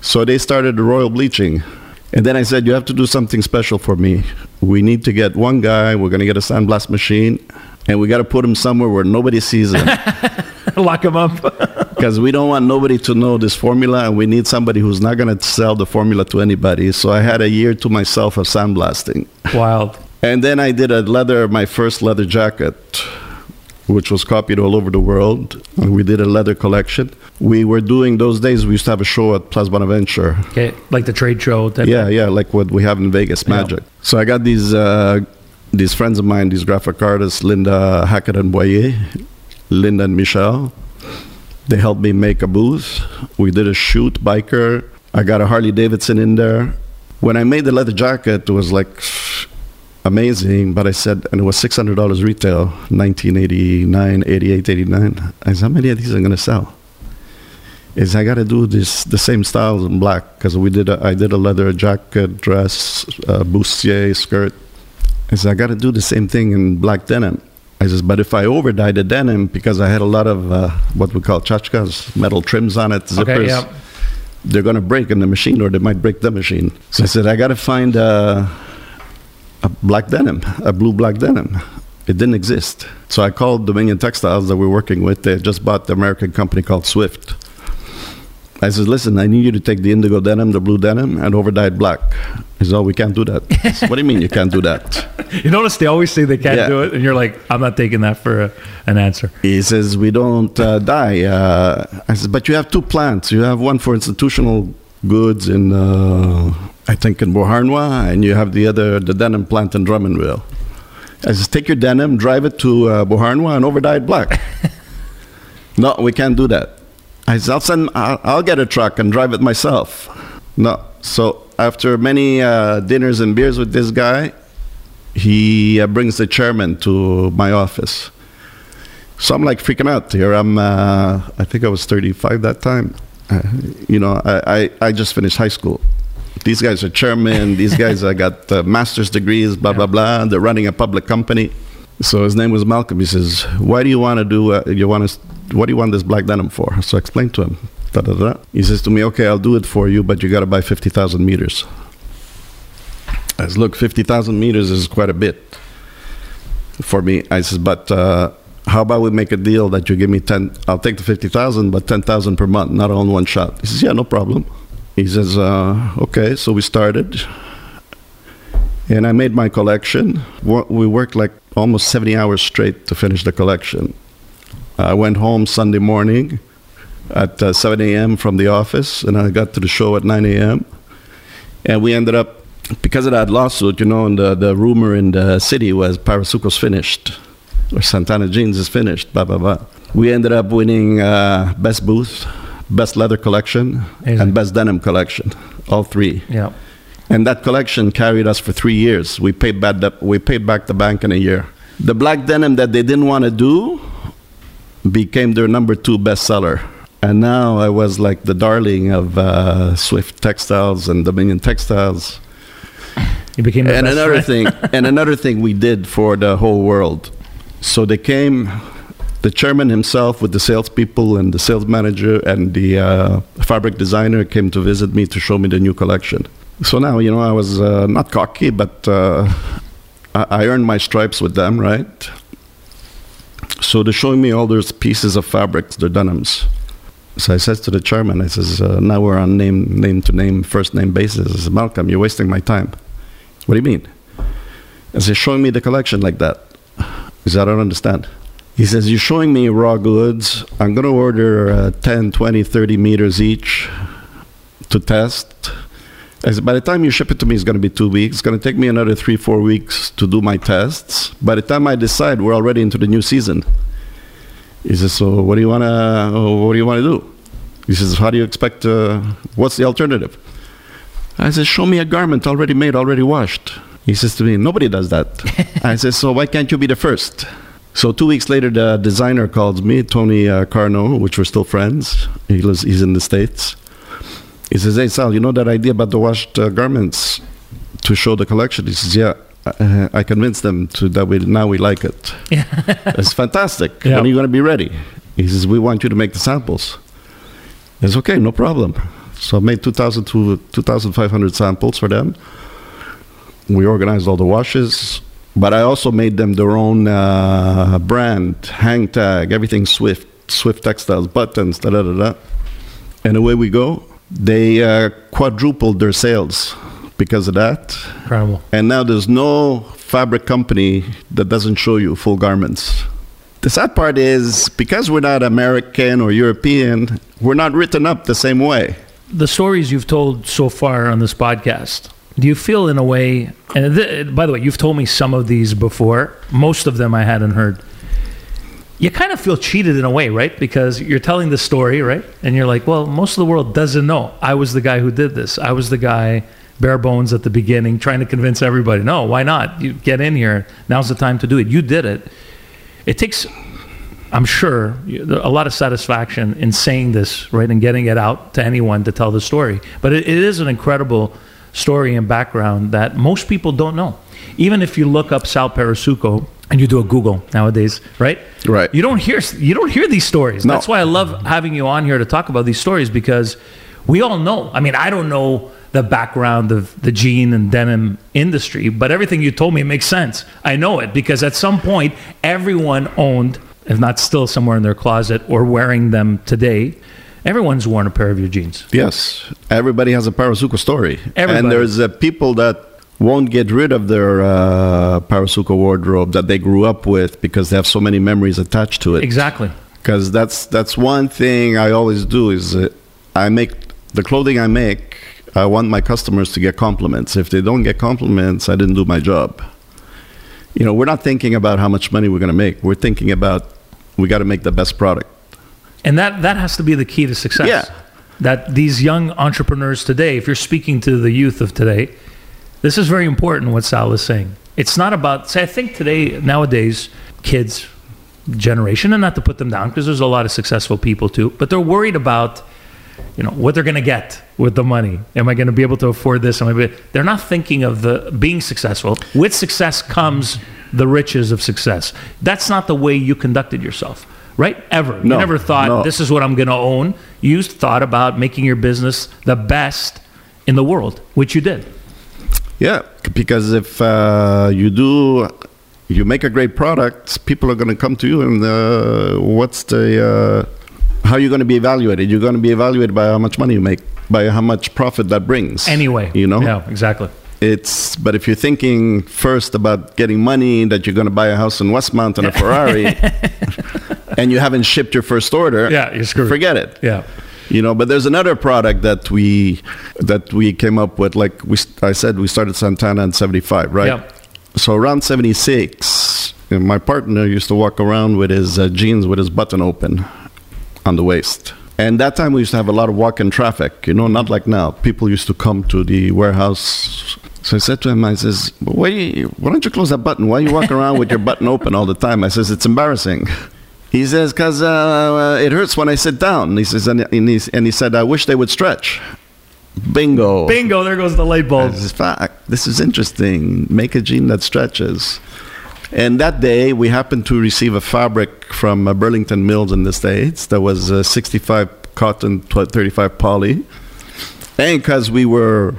So they started the Royal Bleaching, And then I said, You have to do something special for me. We need to get one guy, we're going to get a sandblast machine, and we got to put him somewhere where nobody sees him. Lock him up. Because we don't want nobody to know this formula, and we need somebody who's not going to sell the formula to anybody. So I had a year to myself of sandblasting. Wild. And then I did a leather, my first leather jacket, which was copied all over the world. And we did a leather collection. We were doing those days. We used to have a show at Plaza Bonaventure. Okay, like the trade show. That Yeah, yeah, like what we have in Vegas, Yeah. Magic. So I got these uh, these friends of mine, these graphic artists, Linda Hackett and Boyer, Linda and Michel. They helped me make a booth. We did a shoot, biker. I got a Harley Davidson in there. When I made the leather jacket, it was like amazing, but I said, and it was $600 retail, 1989, 88, 89. I said, how many of these am going to sell? is I got to do this the same styles in black because we did a, I did a leather jacket, dress, uh, bustier, skirt. I said I got to do the same thing in black denim. I says, but if I over dye the denim because I had a lot of uh, what we call chachkas, metal trims on it, zippers, Okay, yeah. they're going to break in the machine or they might break the machine. So I said I got to find uh, a black denim, a blue black denim. It didn't exist. So I called Dominion Textiles that we're working with. They just bought the American company called Swift. I said, listen, I need you to take the indigo denim, the blue denim, and overdye it black. He said, oh, we can't do that. Said, what do you mean you can't do that? You notice they always say they can't Yeah. do it, and you're like, I'm not taking that for a, an answer. He says, we don't uh, dye. Uh, I said, but you have two plants. You have one for institutional goods in, uh, I think, in Beauharnois, and you have the other, the denim plant in Drummondville. I says, take your denim, drive it to uh, Beauharnois, and overdye it black. no, we can't do that. I said, I'll, send, I'll, I'll get a truck and drive it myself. No. So after many uh, dinners and beers with this guy, he uh, brings the chairman to my office. So I'm like freaking out here. I'm, uh, I think I was 35 that time. Uh, you know, I, I, I just finished high school. These guys are chairmen. These guys I got uh, master's degrees. Blah blah blah. They're running a public company. So his name was Malcolm. He says, "Why do you want to do? Uh, you want to? What do you want this black denim for?" So I explained to him. Da, da, da. He says to me, "Okay, I'll do it for you, but you got to buy fifty thousand meters." I said, "Look, fifty thousand meters is quite a bit for me." I says, "But." Uh, how about we make a deal that you give me 10 i'll take the 50000 but 10000 per month not all in one shot he says yeah no problem he says uh, okay so we started and i made my collection we worked like almost 70 hours straight to finish the collection i went home sunday morning at uh, 7 a.m from the office and i got to the show at 9 a.m and we ended up because of that lawsuit you know and the, the rumor in the city was parasuco's finished or Santana Jeans is finished, blah, blah, blah. We ended up winning uh, Best Booth, Best Leather Collection, Amazing. and Best Denim Collection, all three. Yeah. And that collection carried us for three years. We paid back the, we paid back the bank in a year. The black denim that they didn't want to do became their number two bestseller. And now I was like the darling of uh, Swift Textiles and Dominion Textiles. You became And another thing, and another thing we did for the whole world. So they came, the chairman himself with the salespeople and the sales manager and the uh, fabric designer came to visit me to show me the new collection. So now, you know, I was uh, not cocky, but uh, I, I earned my stripes with them, right? So they're showing me all those pieces of fabrics, their denims. So I says to the chairman, I says, uh, now we're on name name to name, first name basis. I says, Malcolm, you're wasting my time. What do you mean? I says, showing me the collection like that. He said, I don't understand. He says, You're showing me raw goods. I'm going to order uh, 10, 20, 30 meters each to test. I said, By the time you ship it to me, it's going to be two weeks. It's going to take me another three, four weeks to do my tests. By the time I decide, we're already into the new season. He says, So what do you want to what do you want to do? He says, How do you expect, uh, what's the alternative? I said, Show me a garment already made, already washed. He says to me, Nobody does that. I said, So why can't you be the first? So two weeks later, the designer calls me, Tony uh, Carno, which we're still friends. He lives, he's in the States. He says, Hey, Sal, you know that idea about the washed uh, garments to show the collection? He says, Yeah. Uh, I convinced them to that we now we like it. it's fantastic. Yeah. When are you going to be ready? He says, We want you to make the samples. It's okay, no problem. So I made 2,000 to 2,500 samples for them. We organized all the washes, but I also made them their own uh, brand, hang tag, everything Swift, Swift textiles, buttons, da da da da. And away we go. They uh, quadrupled their sales because of that. Incredible. And now there's no fabric company that doesn't show you full garments. The sad part is because we're not American or European, we're not written up the same way. The stories you've told so far on this podcast, do you feel in a way, and th- by the way, you've told me some of these before, most of them I hadn't heard. You kind of feel cheated in a way, right? Because you're telling the story, right? And you're like, well, most of the world doesn't know. I was the guy who did this. I was the guy bare bones at the beginning trying to convince everybody, no, why not? You get in here. Now's the time to do it. You did it. It takes I'm sure a lot of satisfaction in saying this, right, and getting it out to anyone to tell the story. But it, it is an incredible story and background that most people don't know. Even if you look up Sal Parasuco and you do a Google nowadays, right? Right. You don't hear you don't hear these stories. No. That's why I love having you on here to talk about these stories because we all know. I mean, I don't know the background of the jean and denim industry, but everything you told me makes sense. I know it because at some point everyone owned if not still somewhere in their closet or wearing them today. Everyone's worn a pair of your jeans. Yes, everybody has a Parasuco story, Everybody. and there's uh, people that won't get rid of their uh, Parasuco wardrobe that they grew up with because they have so many memories attached to it. Exactly. Because that's that's one thing I always do is uh, I make the clothing I make. I want my customers to get compliments. If they don't get compliments, I didn't do my job. You know, we're not thinking about how much money we're going to make. We're thinking about we got to make the best product. And that, that has to be the key to success. Yeah. That these young entrepreneurs today, if you're speaking to the youth of today, this is very important what Sal is saying. It's not about, say, I think today, nowadays, kids, generation, and not to put them down because there's a lot of successful people too, but they're worried about, you know, what they're going to get with the money. Am I going to be able to afford this? Am I be- they're not thinking of the being successful. With success comes the riches of success. That's not the way you conducted yourself, right? Ever. no, you never thought no. this is what I'm going to own. You thought about making your business the best in the world, which you did. Yeah, because if uh, you do, you make a great product, people are going to come to you, and uh, what's the uh, how are you going to be evaluated? You're going to be evaluated by how much money you make, by how much profit that brings. Anyway, you know. Yeah, exactly. It's but if you're thinking first about getting money that you're going to buy a house in Westmount and a Ferrari, and you haven't shipped your first order, Yeah, you're screwed. Forget it. Yeah. You know, but there's another product that we that we came up with. Like we, I said, we started Santana in '75, right? Yeah. So around '76, my partner used to walk around with his uh, jeans with his button open on the waist. And that time we used to have a lot of walk-in traffic. You know, not like now. People used to come to the warehouse. So I said to him, I says, why, why don't you close that button? Why you walk around with your button open all the time? I says, it's embarrassing. He says, because uh, it hurts when I sit down. He says, and, and, he, and he said, I wish they would stretch. Bingo. Bingo, there goes the light bulb. This is fact. This is interesting. Make a jean that stretches. And that day, we happened to receive a fabric from uh, Burlington Mills in the States that was uh, 65 cotton, 35 poly. And because we were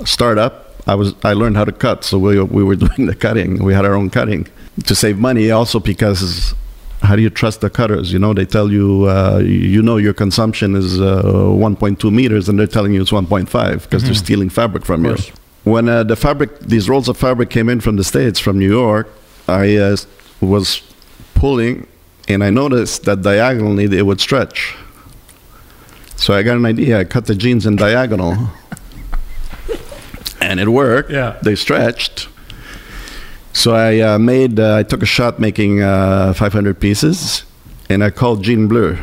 a startup, I was I learned how to cut, so we we were doing the cutting. We had our own cutting to save money. Also because how do you trust the cutters? You know, they tell you uh, you know your consumption is uh, 1.2 meters, and they're telling you it's 1.5 because they're stealing fabric from you. When uh, the fabric, these rolls of fabric came in from the states, from New York, I uh, was pulling, and I noticed that diagonally it would stretch. So I got an idea. I cut the jeans in diagonal, and it worked. Yeah. they stretched. So I uh, made. Uh, I took a shot making uh, 500 pieces, and I called Jean Bleu,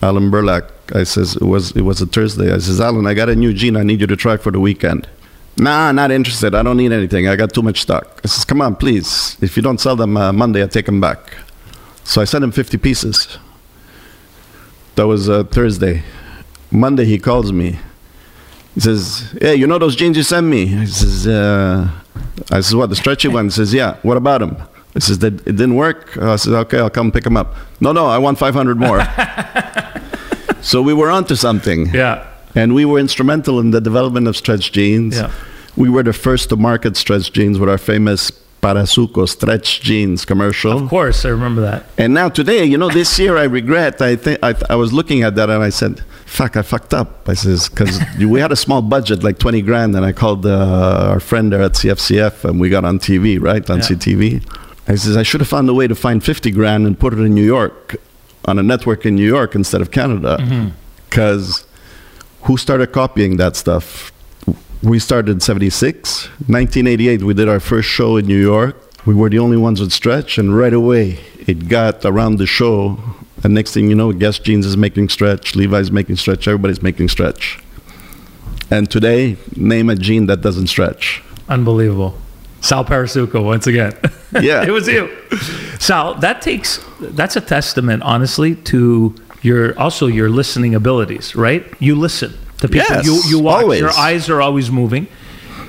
Alan Burlack. I says it was it was a Thursday. I says Alan, I got a new jean. I need you to try for the weekend. Nah, not interested. I don't need anything. I got too much stock. I says, come on, please. If you don't sell them uh, Monday, I take them back. So I sent him 50 pieces. That was uh, Thursday. Monday, he calls me. He says, "Hey, you know those jeans you sent me?" He says, uh, "I says what the stretchy one?" He says, "Yeah. What about him? He says, "That it didn't work." I says, "Okay, I'll come pick him up." No, no, I want 500 more. so we were onto something. Yeah. And we were instrumental in the development of stretch jeans. Yeah. We were the first to market stretch jeans with our famous Parasuco stretch jeans commercial. Of course, I remember that. And now today, you know, this year I regret. I think I, I was looking at that and I said, "Fuck, I fucked up." I says because we had a small budget, like twenty grand, and I called uh, our friend there at CFCF, and we got on TV, right on Yeah. CTV. I says I should have found a way to find fifty grand and put it in New York on a network in New York instead of Canada, because who started copying that stuff? We started in 76. 1988, we did our first show in New York. We were the only ones with stretch, and right away it got around the show. And next thing you know, Guess Jeans is making stretch, Levi's making stretch, everybody's making stretch. And today, name a jean that doesn't stretch. Unbelievable. Sal Parasuco once again. Yeah. it was you. Sal, that takes that's a testament honestly to your also your listening abilities, right? You listen to people. Yes, you you watch. always. Your eyes are always moving.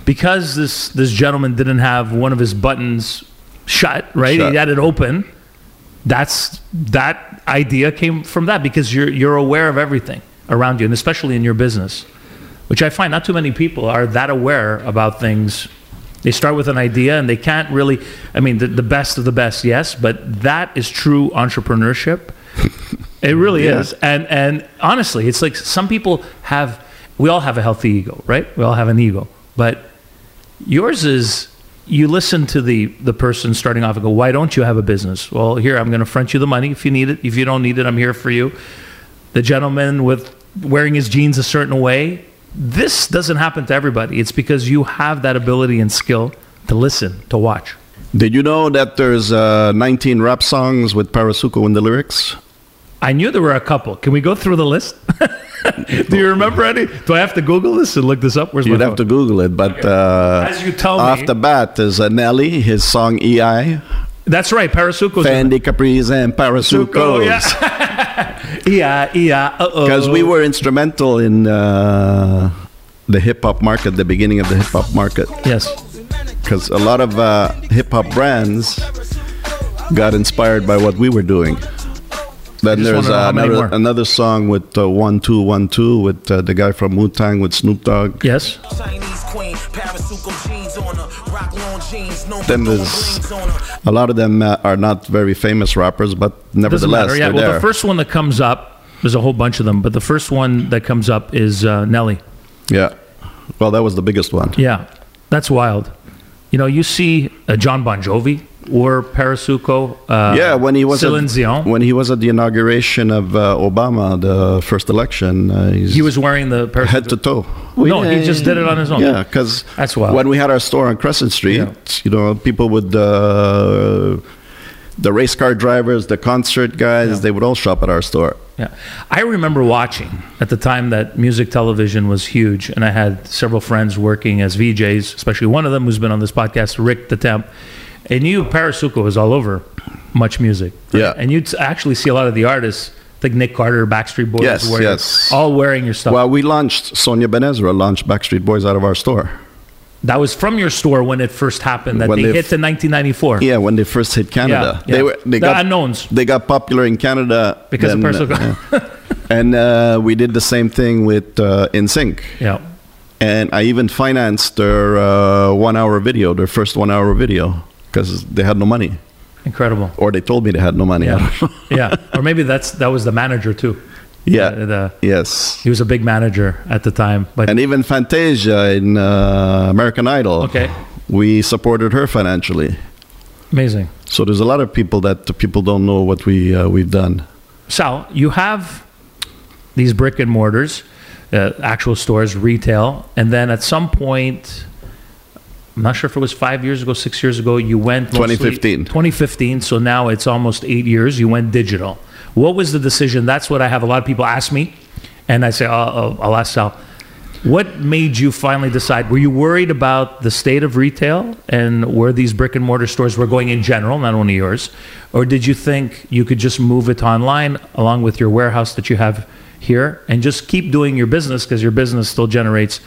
Because this this gentleman didn't have one of his buttons shut, right? Shut. He had it open. That's that idea came from that because you're you're aware of everything around you and especially in your business which I find not too many people are that aware about things. They start with an idea and they can't really, I mean, the, the best of the best, yes, but that is true entrepreneurship. It really Yeah. is. And, and honestly, it's like some people have, we all have a healthy ego, right? We all have an ego. But yours is, you listen to the, the person starting off and go, why don't you have a business? Well, here, I'm going to front you the money if you need it. If you don't need it, I'm here for you the gentleman with wearing his jeans a certain way. This doesn't happen to everybody. It's because you have that ability and skill to listen, to watch. Did you know that there's uh, 19 rap songs with Parasuco in the lyrics? I knew there were a couple. Can we go through the list? Do you remember any? Do I have to Google this and look this up? Where's You'd have to? Google it, but uh, As you tell off me. the bat is uh, Nelly, his song EI, That's right. Parasuco's Fendi Capris and Parasucos. yeah. yeah, yeah. Uh-oh. Because we were instrumental in uh, the hip hop market, the beginning of the hip hop market. Yes. Because a lot of uh, hip hop brands got inspired by what we were doing. Then there's wanna know how uh, another, another song with uh, One Two One Two with uh, the guy from Wu Tang with Snoop Dogg. Yes. Chinese queen, Parasuco jeans on her, rock long jeans, no Then there's a lot of them uh, are not very famous rappers, but Doesn't nevertheless matter. Yeah. Well, there. the first one that comes up, there's a whole bunch of them, but the first one that comes up is uh, Nelly. yeah, well, that was the biggest one. Yeah, that's wild. You know, you see uh, John Bon Jovi or Parasuco. Uh, yeah, when he was at, when he was at the inauguration of uh, Obama, the first election, uh, he's he was wearing the Parasuco. head to toe. No, he just did it on his own. Yeah, because That's wild. when we had our store on Crescent Street, Yeah. you know, people would uh, the race car drivers, the concert guys, Yeah. they would all shop at our store. Yeah, I remember watching at the time that music television was huge, and I had several friends working as VJs, especially one of them who's been on this podcast, Rick the Temp. And you, Parasuco, was all over MuchMusic. Yeah. and you'd actually see a lot of the artists, like Nick Carter, Backstreet Boys, Yes, wearing- yes. all wearing your stuff. Well, we launched Sonia Benezra launched Backstreet Boys out of our store. That was from your store when it first happened. That When they they hit f- in 1994. Yeah, when they first hit Canada, Yeah, they yeah. were they The got unknowns. They got popular in Canada Because of then, Parasuco. uh, and uh, we did the same thing with uh, NSYNC. Yeah. And I even financed their uh, one-hour video, their first one-hour video, because they had no money, Incredible. or they told me they had no money. Yeah. yeah. Or maybe that's that was the manager too. yeah. The- the- yes. he was a big manager at the time. But And even Fantasia in uh, American Idol. Okay. We supported her financially. amazing. So there's a lot of people that people don't know what we uh, we've done. Sal, you have these brick and mortars, uh, actual stores, retail, and then at some point, I'm not sure if it was five years ago, six years ago, you went mostly- 2015. 2015. So now it's almost eight years. You went digital. What was the decision? That's what I have a lot of people ask me, and I say, oh, I'll ask Sal. What made you finally decide? Were you worried about the state of retail and where these brick and mortar stores were going in general, not only yours? Or did you think you could just move it online along with your warehouse that you have here and just keep doing your business because your business still generates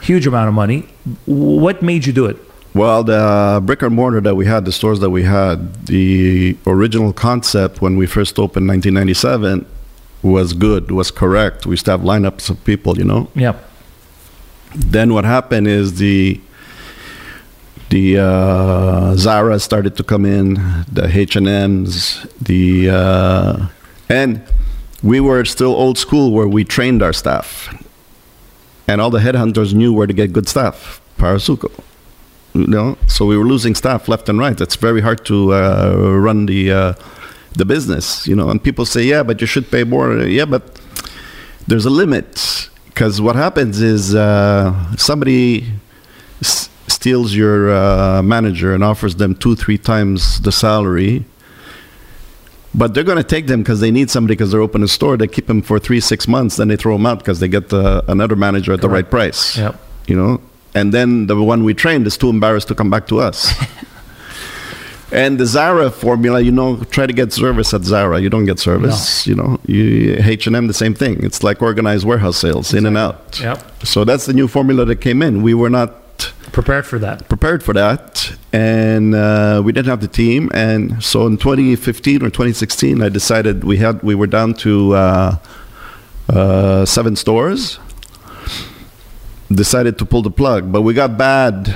huge amount of money? What made you do it? Well, the brick and mortar that we had, the stores that we had, the original concept when we first opened 1997 was good, was correct. We used to have lineups of people, you know. Yeah. Then what happened is the the uh, Zara started to come in, the H and M's, the uh, and we were still old school where we trained our staff, and all the headhunters knew where to get good staff. Parasuco, you know. So we were losing staff left and right. It's very hard to uh, run the uh, the business, you know. And people say, yeah, but you should pay more. Yeah, but there's a limit because what happens is uh, somebody s- steals your uh, manager and offers them two, three times the salary. But they're going to take them because they need somebody because they're open a store. They keep them for three, six months, then they throw them out because they get the, another manager at the right price. Yep. You know, and then the one we trained is too embarrassed to come back to us. And the Zara formula, you know, try to get service at Zara. You don't get service. You know, you H and M the same thing. It's like organized warehouse sales, in and out. Yep. So that's the new formula that came in. We were not Prepared for that. prepared for that, and uh, we didn't have the team. And so in 2015 or 2016, I decided we had we were down to uh, uh, seven stores. Decided to pull the plug, but we got bad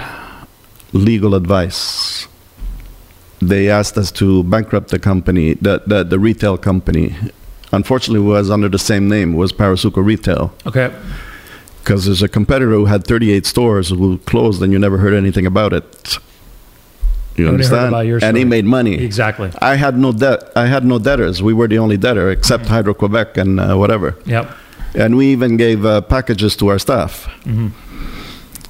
legal advice. They asked us to bankrupt the company, the the, the retail company. Unfortunately, it was under the same name. It was Parasuco Retail Okay. Because there's a competitor who had 38 stores who closed and you never heard anything about it. You heard understand? and he made money. Exactly. I had no debt. I had no debtors. We were the only debtor except Mm-hmm. Hydro Quebec and uh, whatever. Yep. And we even gave uh, packages to our staff. Mm-hmm.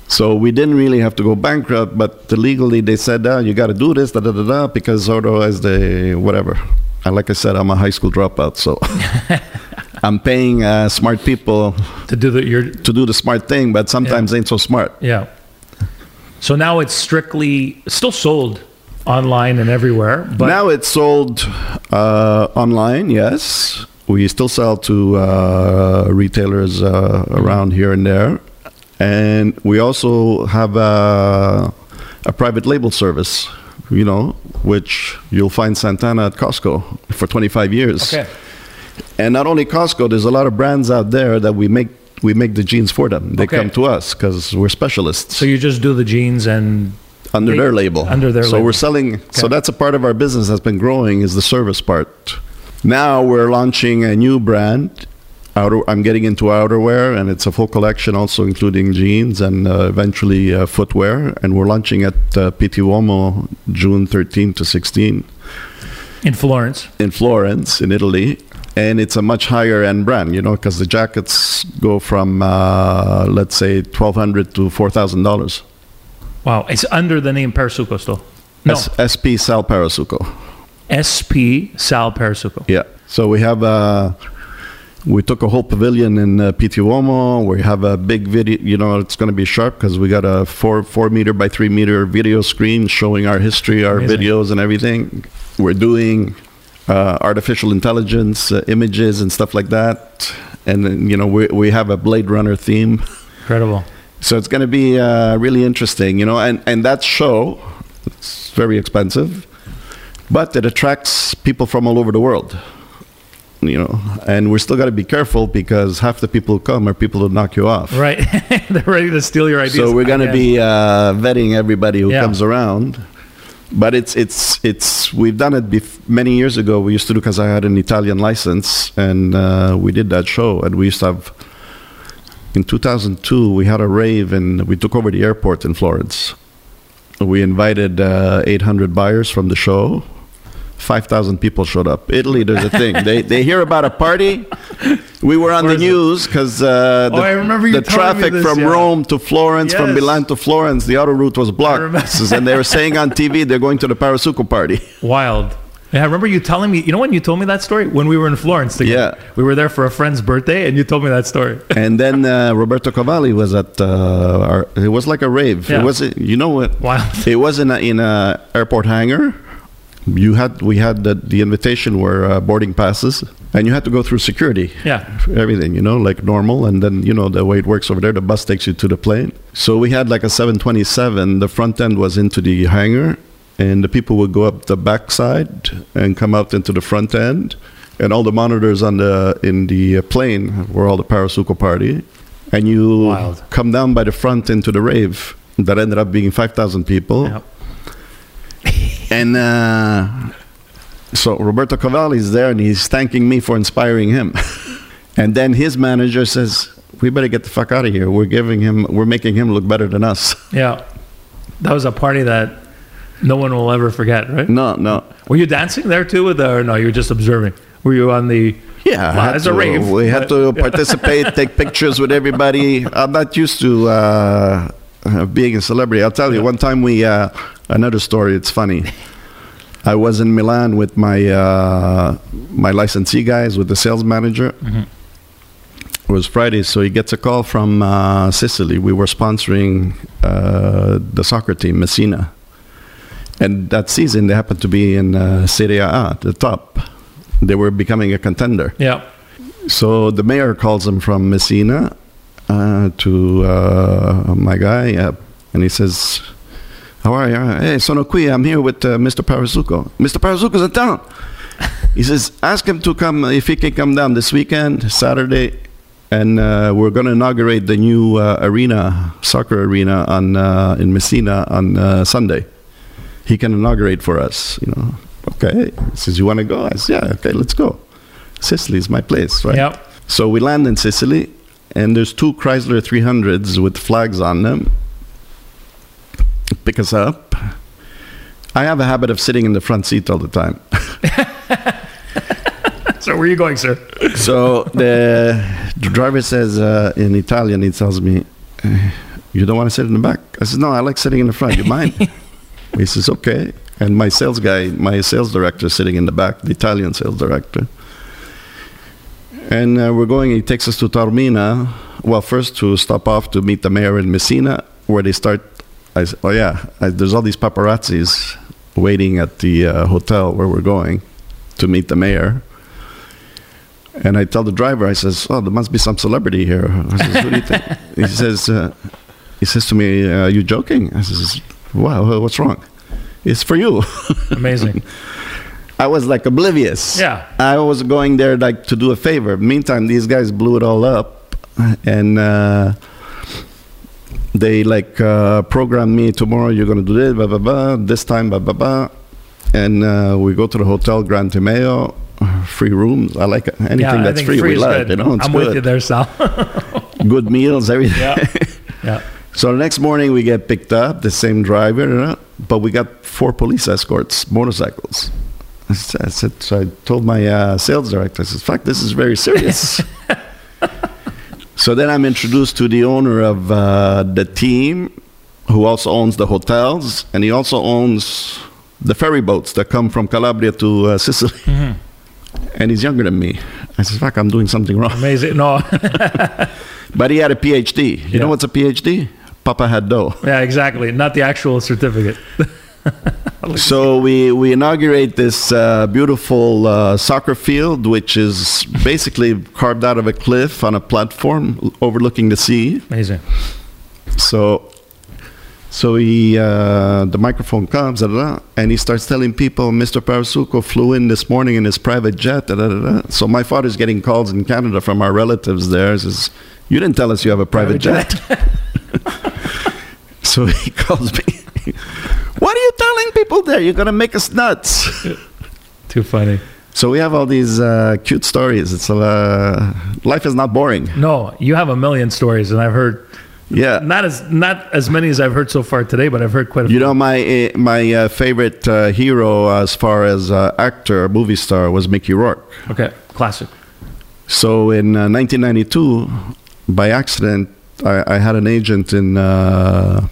So we didn't really have to go bankrupt, but legally they said, ah, you got to do this, da da da da, because otherwise they, whatever. And like I said, I'm a high school dropout, so I'm paying uh, smart people To do the your to do the smart thing, but sometimes they ain't so smart. yeah. So now it's strictly still sold online and everywhere, but now it's sold uh, online, yes. We still sell to uh, retailers uh, around here and there. And we also have a, a private label service, you know, which you'll find Santana at Costco for 25 years. okay. And not only Costco, there's a lot of brands out there that we make we make the jeans for them. They Okay. come to us because we're specialists. So you just do the jeans and under They- their label. under their so label. we're selling. So that's a part of our business that's been growing is the service part. Now we're launching a new brand. Outer, I'm getting into outerwear, and it's a full collection, also including jeans and uh, eventually uh, footwear. And we're launching at uh, Pitti Uomo June 13 to 16 in Florence. in Florence, in Italy. And it's a much higher end brand, you know, because the jackets go from uh, let's say twelve hundred to four thousand dollars. Wow, it's under the name Parasuco still. No, SP Sal Parasuco. SP Sal Parasuco. Yeah. So we have uh we took a whole pavilion in uh, Pitti We have a big video. You know, it's going to be sharp because we got a four four meter by three meter video screen showing our history, our Amazing. videos, and everything. We're doing uh, artificial intelligence uh, images and stuff like that. And then, you know, we we have a Blade Runner theme. Incredible. So it's going to be uh, really interesting, you know, and, and that show, it's very expensive, but it attracts people from all over the world, you know, and we're still got to be careful because half the people who come are people who knock you off. Right. They're ready to steal your ideas. So we're going to be uh, vetting everybody who Yeah. comes around. But it's it's it's we've done it bef- many years ago. We used to do because I had an Italian license, and uh, we did that show. And we used to have in 2002 we had a rave, and we took over the airport in Florence. We invited uh, 800 buyers from the show. 5,000 people showed up. Italy, there's a thing. they, they hear about a party. We were on the news because uh, the, Oh, I remember you the traffic this, from yeah. Rome to Florence, from Milan to Florence, the auto route was blocked. and they were saying on TV they're going to the Parasuco party. Wild. Yeah, I remember you telling me. You know when you told me that story when we were in Florence together. Yeah. we were there for a friend's birthday, and you told me that story. and then uh, Roberto Cavalli was at uh, our, it was like a rave. Yeah. It was you know what? Wild. It was in a, in a airport hangar. You had we had the, the invitation were uh, boarding passes, and you had to go through security. Yeah. everything you know like normal and then you know the way it works over there the bus takes you to the plane so we had like a 727 the front end was into the hangar and the people would go up the back side and come out into the front end and all the monitors on the in the uh, plane were all the Parasuco party, and you Wild. come down by the front into the rave that ended up being five thousand people, Yep. And uh, so Roberto Cavalli is there, and he's thanking me for inspiring him, and then his manager says. We better get the fuck out of here. We're giving him, we're making him look better than us. Yeah. That was a party that no one will ever forget, right? No, no. Were you dancing there too with the, or no, you were just observing? Were you on the Yeah, Well, had it's a to- rave, We had to participate, take pictures with everybody. I'm not used to uh, being a celebrity. I'll tell you. One time we, uh, another story. It's funny. I was in Milan with my uh, my licensee guys, with the sales manager. It was Friday, so he gets a call from uh, Sicily. We were sponsoring uh, the soccer team, Messina. And that season, they happened to be in uh, Serie A, the top. They were becoming a contender. Yeah. So the mayor calls him from Messina uh, to uh, my guy, uh, and he says, "How are you? Hey, sono qui. I'm here with uh, Mr. Parasuco. Mr. Parasuco's in town." he says, "Ask him to come if he can come down this weekend, Saturday, and uh, we're going to inaugurate the new uh, arena, soccer arena, on uh, in Messina on uh, Sunday. He can inaugurate for us. You know." Okay. He says, "You want to go?" I said, "Yeah. Okay, let's go." Sicily is my place, right? Yep. So we land in Sicily, and there's two Chrysler 300s with flags on them. Pick us up. I have a habit of sitting in the front seat all the time. So where are you going, sir? so the, the driver says uh, in Italian, he tells me, "Eh, "You don't want to sit in the back?" I said, "No, I like sitting in the front. You mind?" he says, "Okay." And my sales guy, my sales director, sitting in the back, the Italian sales director. And uh, we're going. He takes us to Taormina. Well, first to stop off to meet the mayor in Messina, where they start. I said, "Oh yeah, I, there's all these paparazzis waiting at the uh, hotel where we're going to meet the mayor." And I tell the driver, I says, "Oh, there must be some celebrity here." I says, "Who do you think?" he says, uh, "He says to me, are you joking?" I says, "Wow, what's wrong?" It's for you. Amazing. I was like oblivious. Yeah. I was going there like to do a favor. Meantime, these guys blew it all up, and uh, they like uh, programmed me tomorrow. You're going to do this, blah blah blah. This time, blah blah blah. And uh, we go to the hotel Gran Timeo, free rooms. I like it. anything yeah, that's free. free we love. good. You know, I'm good. with you there, Sal. Good meals, everything. yeah. Yeah. So the next morning we get picked up, the same driver, but we got four police escorts, motorcycles. I said, so I told my uh, sales director, I said, fuck, this is very serious. so then I'm introduced to the owner of uh, the team, who also owns the hotels, and he also owns the ferry boats that come from Calabria to uh, Sicily. And he's younger than me. I said, fuck, I'm doing something wrong. Amazing. No. But he had a PhD. You Yeah. know what's a PhD? Papa had dough. yeah, exactly. Not the actual certificate. So we, we inaugurate this uh, beautiful uh, soccer field, which is basically carved out of a cliff on a platform overlooking the sea. Amazing. So, so he uh, the microphone comes, da, da, da, and he starts telling people, "Mr. Parasuco flew in this morning in his private jet." So my father's getting calls in Canada from our relatives there. Says, "You didn't tell us you have a private, Private jet." so he calls me. What are you telling people there? You're gonna make us nuts. Too funny. So we have all these uh, cute stories. It's uh, life is not boring. No, you have a million stories, and I've heard Yeah. not as not as many as I've heard so far today, but I've heard quite a few. You know, my uh, my uh, favorite uh, hero as far as uh, actor, movie star, was Mickey Rourke. Okay, classic. So in uh, 1992, by accident, I, I had an agent in uh,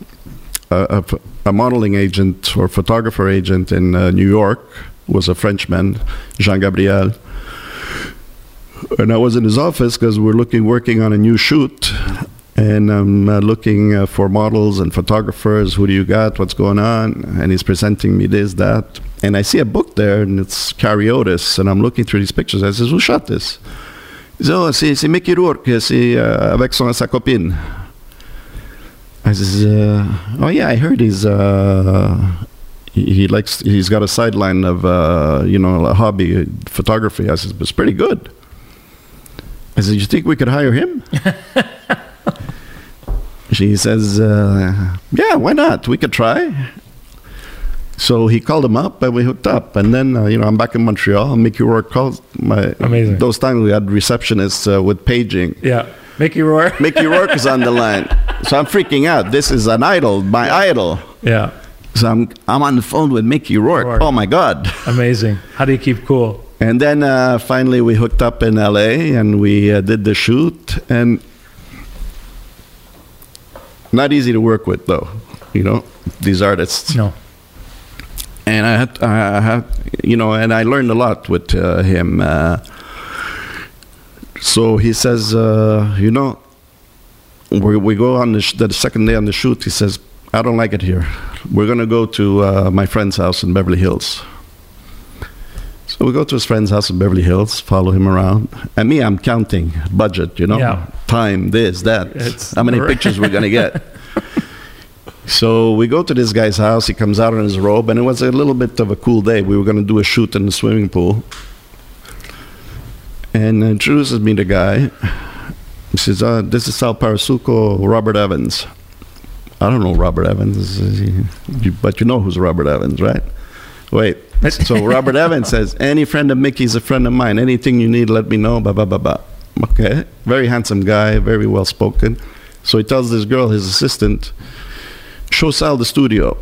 a, a modeling agent or photographer agent in uh, New York was a Frenchman, Jean Gabriel. And I was in his office because we're looking, working on a new shoot, and I'm uh, looking uh, for models and photographers. Who do you got? What's going on? And he's presenting me this, that, and I see a book there, and it's Carré Otis, and I'm looking through these pictures. I says, "Who shot this?" He says, "Oh, c'est, Mickey Rourke, c'est euh, avec son sa copine." I says, uh, "Oh yeah, I heard he's uh, he, he likes. He's got a sideline of uh, you know a hobby photography. I said, it's pretty good. I said, you think we could hire him? she says, uh, yeah, why not? We could try. So he called him up and we hooked up. And then, uh, you know, I'm back in Montreal. Mickey Rourke calls my. Amazing. Those times we had receptionists uh, with paging. Yeah. Mickey Rourke. Mickey Rourke is on the line. So I'm freaking out. This is an idol, my idol. Yeah. So I'm, I'm on the phone with Mickey Rourke. Rourke. Oh my God. Amazing. How do you keep cool? And then uh, finally we hooked up in LA and we uh, did the shoot. And not easy to work with, though, you know, these artists. No. and I had, I had, you know, and I learned a lot with uh, him. So he says, uh, you know, we, we go on the, sh- the second day on the shoot. He says, I don't like it here. We're gonna go to uh, my friend's house in Beverly Hills. So we go to his friend's house in Beverly Hills, follow him around, and me, I'm counting budget, you know, Yeah. time, this, that, It's- how many pictures we're gonna get. So we go to this guy's house. He comes out in his robe, and it was a little bit of a cool day. We were going to do a shoot in the swimming pool, and introduces me to the guy. He says, uh, "This is Sal Parasuco, Robert Evans." I don't know Robert Evans, but you know who's Robert Evans, right? Wait. So Robert Evans says, "Any friend of Mickey's a friend of mine. Anything you need, let me know." Blah blah blah blah. Okay, very handsome guy, very well spoken. So he tells this girl, his assistant, show Sal the studio.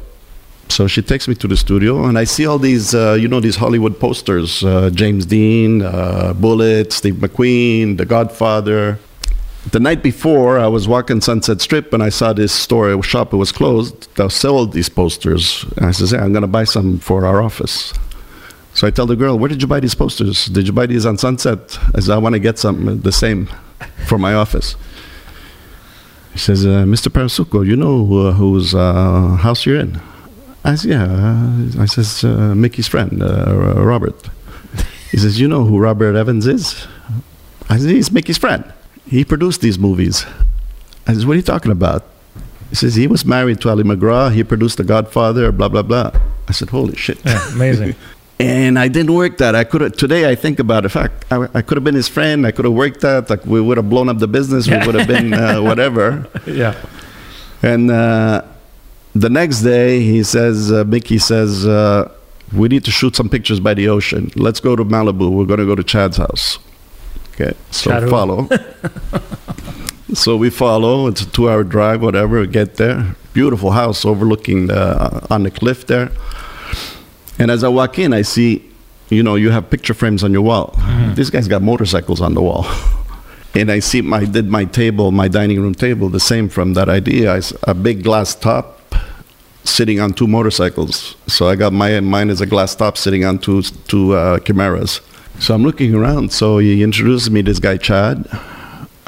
So she takes me to the studio, and I see all these, uh, you know, these Hollywood posters: uh, James Dean, uh, Bullitt, Steve McQueen, The Godfather. The night before, I was walking Sunset Strip, and I saw this store shop. It was closed. That sold these posters. And I says, "Hey, I'm going to buy some for our office." So I tell the girl, "Where did you buy these posters? Did you buy these on Sunset?" I said, "I want to get some the same for my office." He says, uh, Mr. Parasuco, you know uh, whose uh, house you're in? I said, yeah. Uh, I says, uh, Mickey's friend, uh, Robert. He says, you know who Robert Evans is? I said, he's Mickey's friend. He produced these movies. I says, what are you talking about? He says, he was married to Ali MacGraw. He produced The Godfather, blah, blah, blah. I said, holy shit. Yeah. Amazing. And I didn't work that. I could have today. I think about it. Fact, I, I could have been his friend. I could have worked that. Like we would have blown up the business. We would have been uh, whatever. yeah. And uh, the next day, he says, uh, Mickey says, uh, we need to shoot some pictures by the ocean. Let's go to Malibu. We're going to go to Chad's house. Okay, so Chad follow. so we follow. It's a two-hour drive. Whatever. We get there. Beautiful house overlooking the, on the cliff there. And as I walk in, I see, you know, you have picture frames on your wall. This guy's got motorcycles on the wall. and I see my did my table, my dining room table, the same from that idea. I a big glass top sitting on two motorcycles. So I got my mine is a glass top sitting on two two uh, Camaros. So I'm looking around. So he introduces me this guy Chad.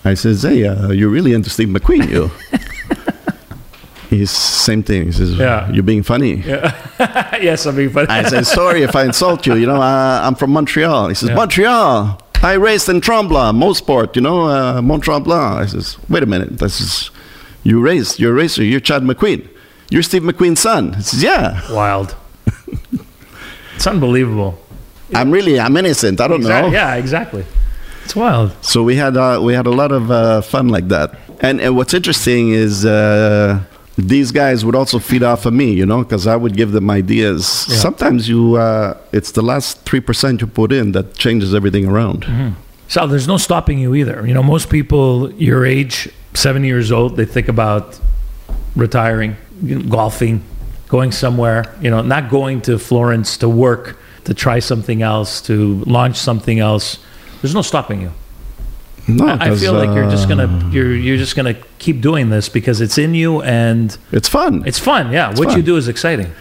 I says, "Hey, uh, you're really into Steve McQueen, you?" He's same thing. He says, Yeah. "You're being funny." Yeah. yes, I mean, but I said, sorry if I insult you. You know, uh, I'm from Montreal. He says, Yeah. Montreal. I raced in Tremblant, Mosport, you know, uh, Mont Tremblant. I says, wait a minute. This is, you raced, you're a racer, you're Chad McQueen. You're Steve McQueen's son. He says, yeah. wild. it's unbelievable. I'm really, I'm innocent. I don't Exact- know. Yeah, exactly. It's wild. So we had, uh, we had a lot of uh, fun like that. And, and what's interesting is uh, these guys would also feed off of me, you know, because I would give them ideas. Yeah. Sometimes you, uh, it's the last 3% you put in that changes everything around. Mm-hmm. Sal, there's no stopping you either. You know, most people your age, 70 years old, they think about retiring, you know, golfing, going somewhere, you know, not going to Florence to work, to try something else, to launch something else. There's no stopping you. No, I I feel like you're just gonna you're you're just gonna keep doing this because it's in you and It's fun. it's fun. Yeah, what you do is exciting.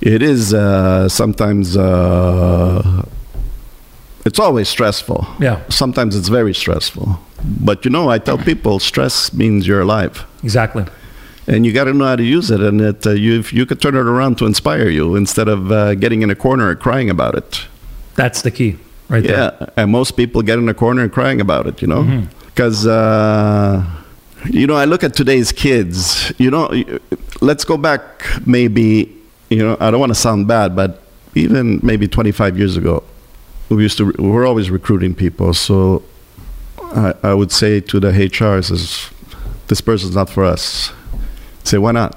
It is uh, sometimes. Uh, it's always stressful. Yeah. Sometimes it's very stressful. But you know, I tell people, stress means you're alive, Exactly. And you got to know how to use it. And it, uh, you, you could turn it around to inspire you instead of uh, getting in a corner and crying about it. That's the key, right there. Yeah, and most people get in a corner and crying about it, you know, Mm-hmm. because uh, you know I look at today's kids. You know, let's go back maybe you know, I don't want to sound bad, but even maybe 25 years ago, we used to, we were always recruiting people. So I, I would say to the HR, says, this person's not for us. Say, why not?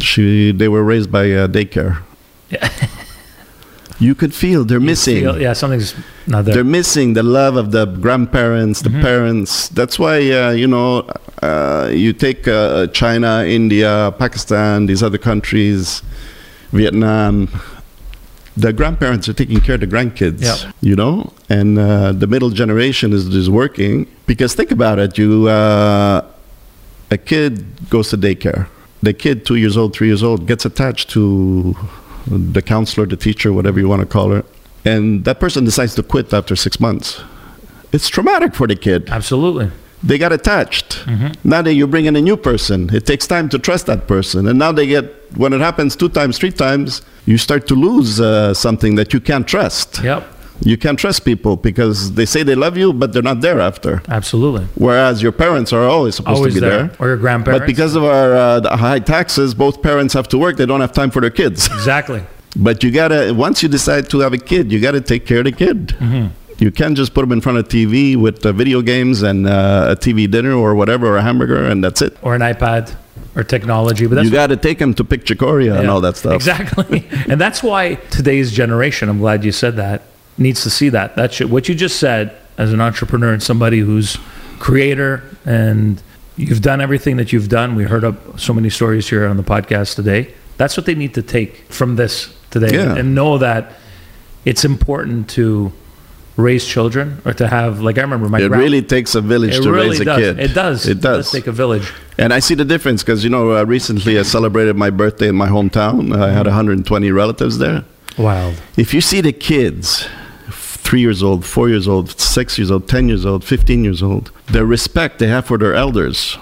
She, they were raised by uh, daycare. Yeah. You could feel they're missing. Feel- yeah, something's not there. They're missing the love of the grandparents, the parents. That's why, uh, you know, uh, you take uh, China, India, Pakistan, these other countries, Vietnam. The grandparents are taking care of the grandkids, Yeah. you know, and uh, the middle generation is, is working. Because think about it, you uh, a kid goes to daycare. The kid, two years old, three years old, gets attached to the counselor, the teacher, whatever you want to call her, and that person decides to quit after six months. It's traumatic for the kid. Absolutely. They got attached. Now that you bring in a new person, it takes time to trust that person. And now they get, when it happens two times, three times, you start to lose uh, something that you can't trust. Yep. You can't trust people because they say they love you, but they're not there after. Absolutely. Whereas your parents are always supposed Always to be there. there. Or your grandparents. But because of our uh, high taxes, both parents have to work. They don't have time for their kids. Exactly. But you gotta once you decide to have a kid, you gotta take care of the kid. Mm-hmm. You can't just put them in front of TV with uh, video games and uh, a TV dinner or whatever, or a hamburger, and that's it. Or an iPad or technology. But that's you gotta take them to pick cicoria and all that stuff. Exactly. and that's why today's generation, I'm glad you said that, needs to see that. That should, what you just said as an entrepreneur and somebody who's creator and you've done everything that you've done. We heard up so many stories here on the podcast today. That's what they need to take from this today Yeah. and know that it's important to raise children or to have like I remember my It grand- really takes a village it to really raise a does. kid. It does. It does. It does take a village. And I see the difference because you know uh, recently I celebrated my birthday in my hometown. I had 120 relatives there. Wild. If you see the kids, three years old, four years old, six years old, 10 years old, 15 years old, the respect they have for their elders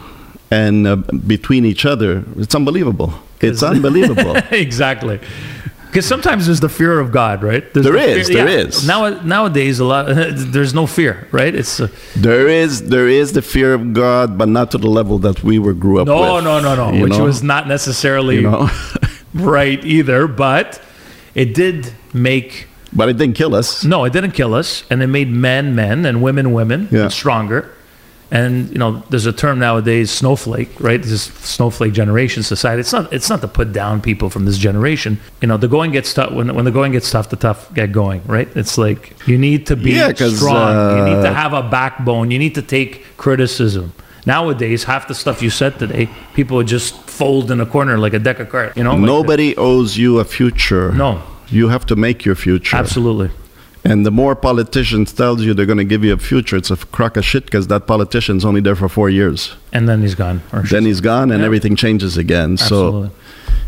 and uh, between each other, it's unbelievable. It's unbelievable. exactly. Because sometimes there's the fear of God, right? There's There the is, there is. Now, nowadays, a lot there's no fear, right? It's uh, there is there is the fear of God, but not to the level that we were grew up no, with. no, no, no, which know? was not necessarily you know, right either, but it did make but it didn't kill us. no, it didn't kill us, and it made men men and women women Yeah. and stronger. And you know, there's a term nowadays, snowflake, right? This snowflake generation society. It's not. It's not to put down people from this generation. You know, the going gets tough. When when the going gets tough, the tough get going, right? It's like you need to be Yeah, strong. you need to uh, have a backbone. You need to take criticism. Nowadays, half the stuff you said today, people would just fold in a corner like a deck of cards. You know, like Nobody owes you a future. No. You have to make your future. Absolutely. And the more politicians tells you they're going to give you a future, it's a crock of shit because that politician's only there for four years. And then he's gone. Or Then he's gone and Yeah. everything changes again. Absolutely. So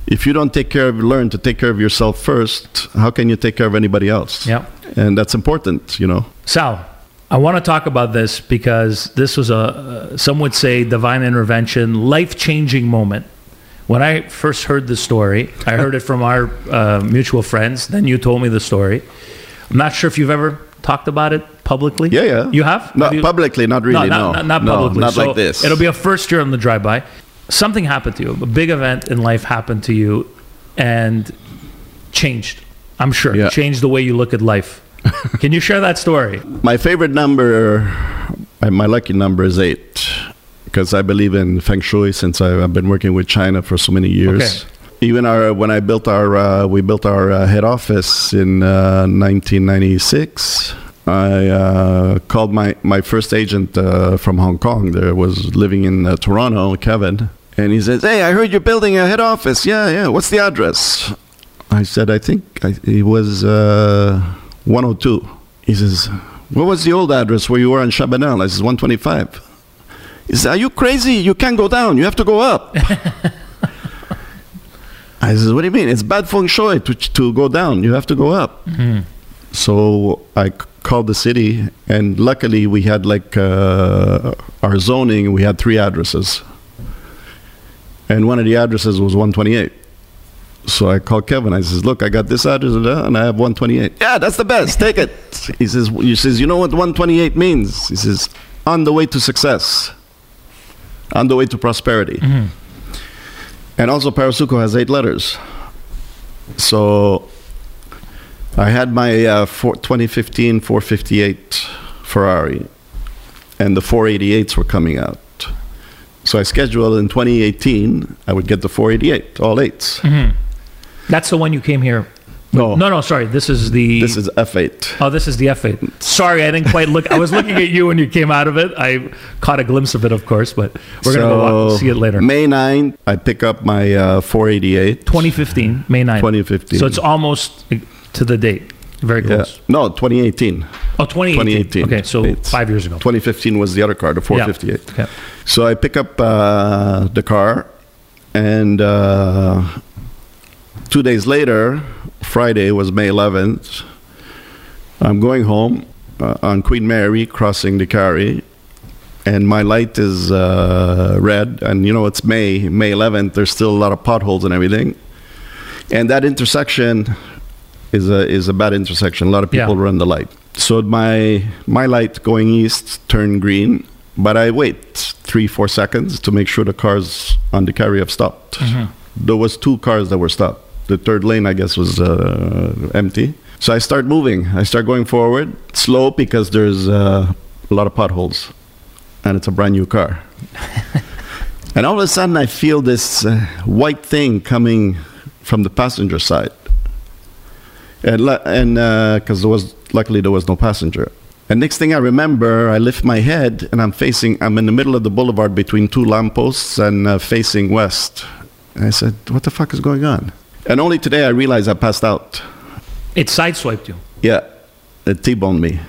if you don't take care of, learn to take care of yourself first, how can you take care of anybody else? Yeah. And that's important, you know. Sal, I want to talk about this because this was a, uh, some would say, divine intervention, life changing moment. When I first heard the story, I heard it from our uh, mutual friends. Then you told me the story. I'm not sure if you've ever talked about it publicly. Yeah, yeah. You have? Not Have you- publicly, not really, not, no. Not, not No, publicly. not So like this. It'll be a first year on the drive by. Something happened to you. A big event in life happened to you and changed. I'm sure. Yeah. Changed the way you look at life. Can you share that story? My favorite number, my lucky number is eight because I believe in feng shui since I, I've been working with China for so many years. Okay. Even our when I built our uh, we built our uh, head office in uh, 1996. I uh, called my, my first agent uh, from Hong Kong. There was living in uh, Toronto, Kevin, and he says, "Hey, I heard you're building a head office. Yeah, yeah. What's the address?" I said, "I think I, it was uh, 102." He says, "What was the old address where you were on Chabanel?" I says, "125." He says, "Are you crazy? You can't go down. You have to go up." I says, "What do you mean? It's bad feng shui to, to go down. You have to go up." So I called the city, and luckily we had like uh, our zoning. We had three addresses, and one of the addresses was 128. So I called Kevin. I says, "Look, I got this address and I have 128. Yeah, that's the best. Take it." He says, "He says, you know what 128 means?" He says, "On the way to success, on the way to prosperity." And also, Parasuco has eight letters. So I had my uh, four, 2015 458 Ferrari, and the 488s were coming out. So I scheduled in 2018, I would get the 488, all 8s That's the one you came here. No, No, no, sorry. This is the. this is F8. Oh, this is the F8. Sorry, I didn't quite look. I was looking at you when you came out of it. I caught a glimpse of it, of course, but we're going to go walk, see it later. May 9th, I pick up my uh, 488. 2015, May 9th. 2015. So it's almost to the date. Very Yeah. close. No, 2018. Oh, 2018. 2018. Okay, so It's- five years ago. 2015 was the other car, the 458. Yeah. So I pick up uh, the car, and uh, two days later, Friday was May 11th. I'm going home uh, on Queen Mary, crossing Décarie, and my light is uh, red. And you know, it's May, May 11th. There's still a lot of potholes and everything. And that intersection is a is a bad intersection. A lot of people Yeah. run the light. So my my light going east turned green, but I wait three four seconds to make sure the cars on Décarie have stopped. There was two cars that were stopped. The third lane, I guess, was uh, empty. So I start moving. I start going forward, slow because there's uh, a lot of potholes, and it's a brand new car. and all of a sudden, I feel this uh, white thing coming from the passenger side and and because there was luckily there was no passenger. And next thing I remember, I lift my head and I'm facing. I'm in the middle of the boulevard between two lampposts and uh, facing west. And I said, "What the fuck is going on?" And only today I realized I passed out. It sideswiped you. Yeah, it T-boned me,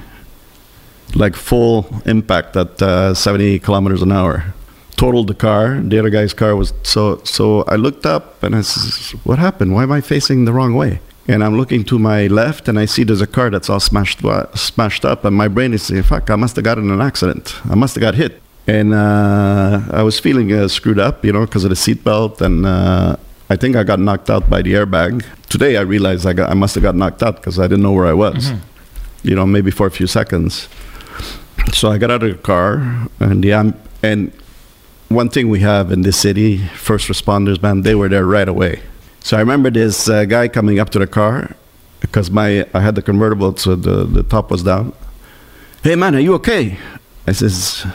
like full impact at uh, 70 kilometers an hour. Totaled the car. The other guy's car was so. So I looked up and I said, "What happened? Why am I facing the wrong way?" And I'm looking to my left and I see there's a car that's all smashed smashed up, and my brain is saying, "Fuck! I must have gotten in an accident. I must have got hit." And uh, I was feeling uh, screwed up, you know, because of the seatbelt, and uh, I think I got knocked out by the airbag. Today I realized I got I must have got knocked out because I didn't know where I was you know, maybe for a few seconds. So I got out of the car, and the am- and one thing we have in this city, first responders, man, they were there right away. So I remember this uh, guy coming up to the car because my I had the convertible, so the the top was down. Hey man, are you okay? I says,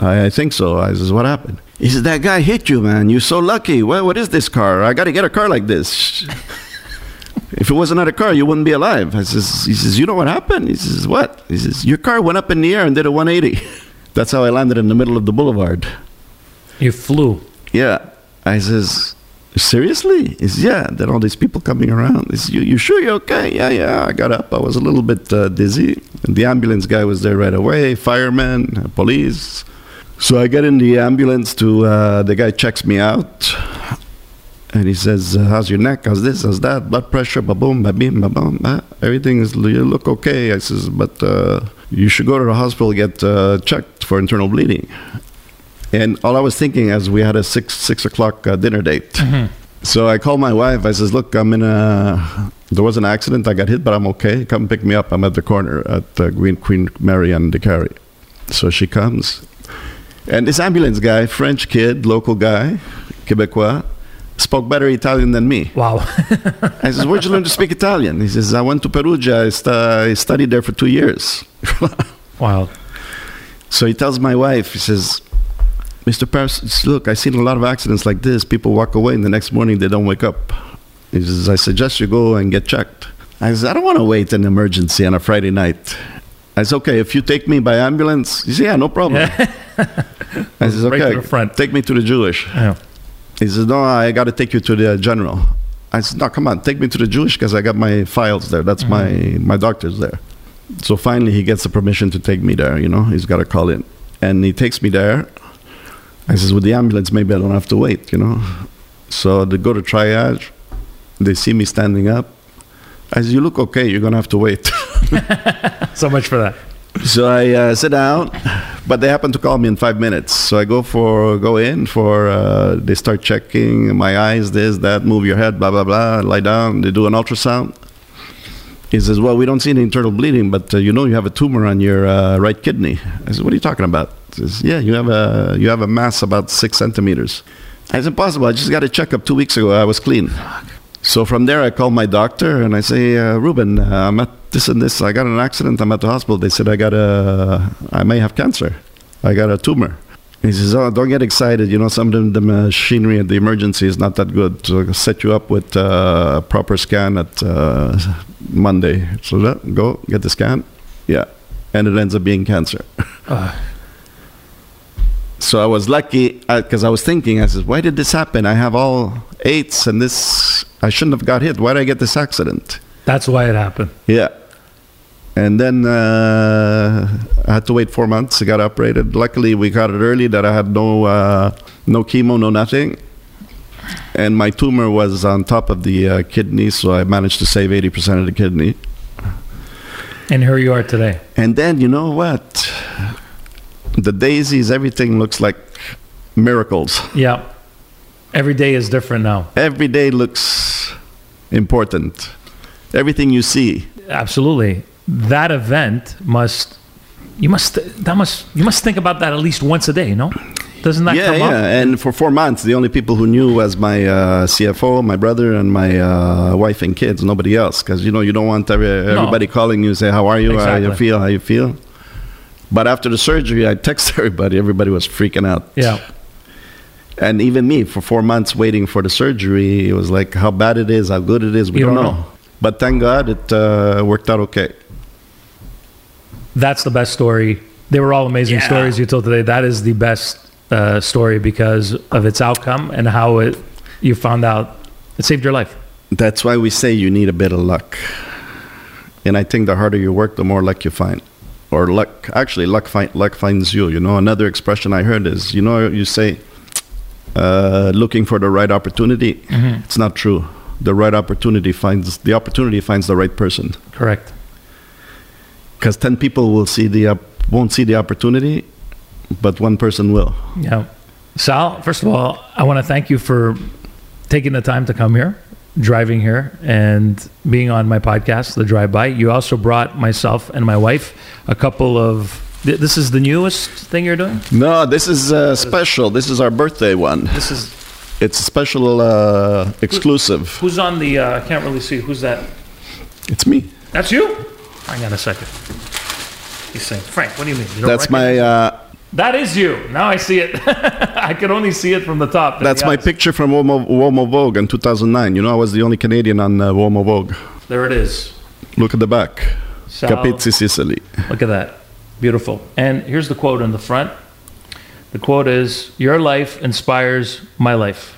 I, I think so. I says, what happened? He says, that guy hit you, man. You're so lucky. What, what is this car? I got to get a car like this. If it wasn't another car, you wouldn't be alive. I says, he says, you know what happened? He says, what? He says, your car went up in the air and did a 180. That's how I landed in the middle of the boulevard. You flew. Yeah. I says, seriously? He says, yeah. Then all these people coming around. He says, you, you sure you're okay? Yeah, yeah. I got up. I was a little bit uh, dizzy. And the ambulance guy was there right away, firemen, police. So I get in the ambulance to, uh, the guy checks me out. And he says, uh, "How's your neck? How's this? How's that? Blood pressure? Ba boom, ba bim, ba boom. Everything is you look okay." I says, "But uh, you should go to the hospital get uh, checked for internal bleeding." And all I was thinking as we had a six six o'clock uh, dinner date. So I called my wife. I says, "Look, I'm in a. There was an accident. I got hit, but I'm okay. Come pick me up. I'm at the corner at uh, Queen Queen Mary and Décarie." So she comes, and this ambulance guy, French kid, local guy, Quebecois, spoke better Italian than me. Wow. I says, "Where'd you learn to speak Italian?" He says, "I went to Perugia. I, stu- I studied there for two years." wow. so he tells my wife, he says, "Mr. Paris, look, I've seen a lot of accidents like this. People walk away, and the next morning they don't wake up." He says, "I suggest you go and get checked." I says, "I don't want to wait an emergency on a Friday night." I said, "Okay, if you take me by ambulance," he says, "Yeah, no problem." I said, "Okay, front. take me to the Jewish." Yeah. He says, "No, I got to take you to the general." I said, "No, come on, take me to the Jewish because I got my files there. That's my mm-hmm. my doctor's there." So finally, he gets the permission to take me there. You know, he's got to call in, and he takes me there. I says, "With the ambulance, maybe I don't have to wait." You know, so they go to triage. They see me standing up. Said, "You look okay. You're gonna have to wait." So much for that. So I uh, sit down, but they happen to call me in five minutes. So I go for go in for uh, they start checking my eyes, this, that, move your head, blah blah blah. Lie down. They do an ultrasound. He says, "Well, we don't see any internal bleeding, but uh, you know you have a tumor on your uh, right kidney." I said, "What are you talking about?" He says, "Yeah, you have a you have a mass about six centimeters." I said, "Impossible. I just got a checkup two weeks ago. I was clean." So from there, I call my doctor and I say, uh, Ruben, uh, I'm at this and this. I got an accident. I'm at the hospital. They said I got a, I may have cancer. I got a tumor. He says, "Oh, don't get excited. You know, some of the machinery at the emergency is not that good. So set you up with uh, a proper scan at uh, Monday. So that, go get the scan. Yeah, and it ends up being cancer. Uh, So I was lucky because I was thinking, I said, why did this happen? I have all eights and this, I shouldn't have got hit. Why did I get this accident? that's why it happened. Yeah. And then uh, I had to wait four months. I got operated. Luckily, we got it early that I had no, uh, no chemo, no nothing. And my tumor was on top of the uh, kidney, so I managed to save 80% of the kidney. And here you are today. And then, you know what? The daisies, everything looks like miracles. Yeah. Every day is different now. Every day looks important. Everything you see. Absolutely. That event must you must that must you must think about that at least once a day, no? Doesn't that yeah, come yeah. up? And for four months, the only people who knew was my uh, CFO, my brother, and my uh, wife and kids. Nobody else, because you know you don't want every, everybody calling you say, "How are you? How you feel? How you feel?" But after the surgery, I text everybody. Everybody was freaking out. Yeah. And even me, for four months waiting for the surgery, it was like how bad it is, how good it is. We You don't, don't know. know. But thank God it uh, worked out okay. That's the best story. They were all amazing Yeah. stories you told today. That is the best uh, story because of its outcome and how it you found out it saved your life. That's why we say you need a bit of luck. And I think the harder you work, the more luck you find. Or luck, actually, luck, find, luck finds you. You know, another expression I heard is, you know, you say, uh, looking for the right opportunity. It's not true. The right opportunity finds, the opportunity finds the right person. Correct. Because 10 people will see the, op- won't see the opportunity, but one person will. Yeah. Sal, first of all, I want to thank you for taking the time to come here, driving here, and being on my podcast, The Drive By. You also brought myself and my wife a couple of. Th- This is the newest thing you're doing? No, this is uh, special. This is our birthday one. This is. It's a special uh, exclusive. Who's on the. Uh, I can't really see. Who's that? It's me. That's you? Hang on a second. He's saying, Frank, what do you mean? You don't That's my uh, That is you. Now I see it. I could only see it from the top. that's my picture from Uomo, Vogue in 2009. You know, I was the only Canadian on uh, Uomo Vogue. There it is. Look at the back. Sal. Capizzi, Sicily. Look at that. Beautiful. And here's the quote in the front. The quote is Your life inspires my life.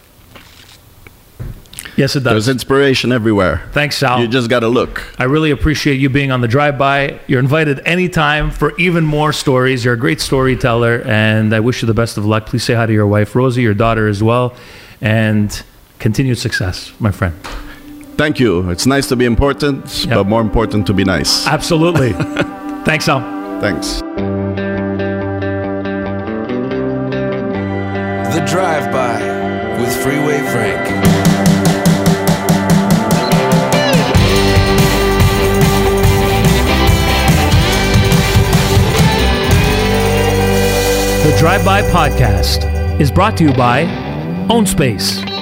Yes, it does. There's inspiration everywhere. Thanks, Sal. You just got to look. I really appreciate you being on the drive by. You're invited anytime for even more stories. You're a great storyteller, and I wish you the best of luck. Please say hi to your wife, Rosie, your daughter as well, and continued success, my friend. Thank you. It's nice to be important, Yep. but more important to be nice. Absolutely. Thanks, Sal. Thanks. The Drive By with Freeway Frank. The Drive By Podcast is brought to you by OwnSpace.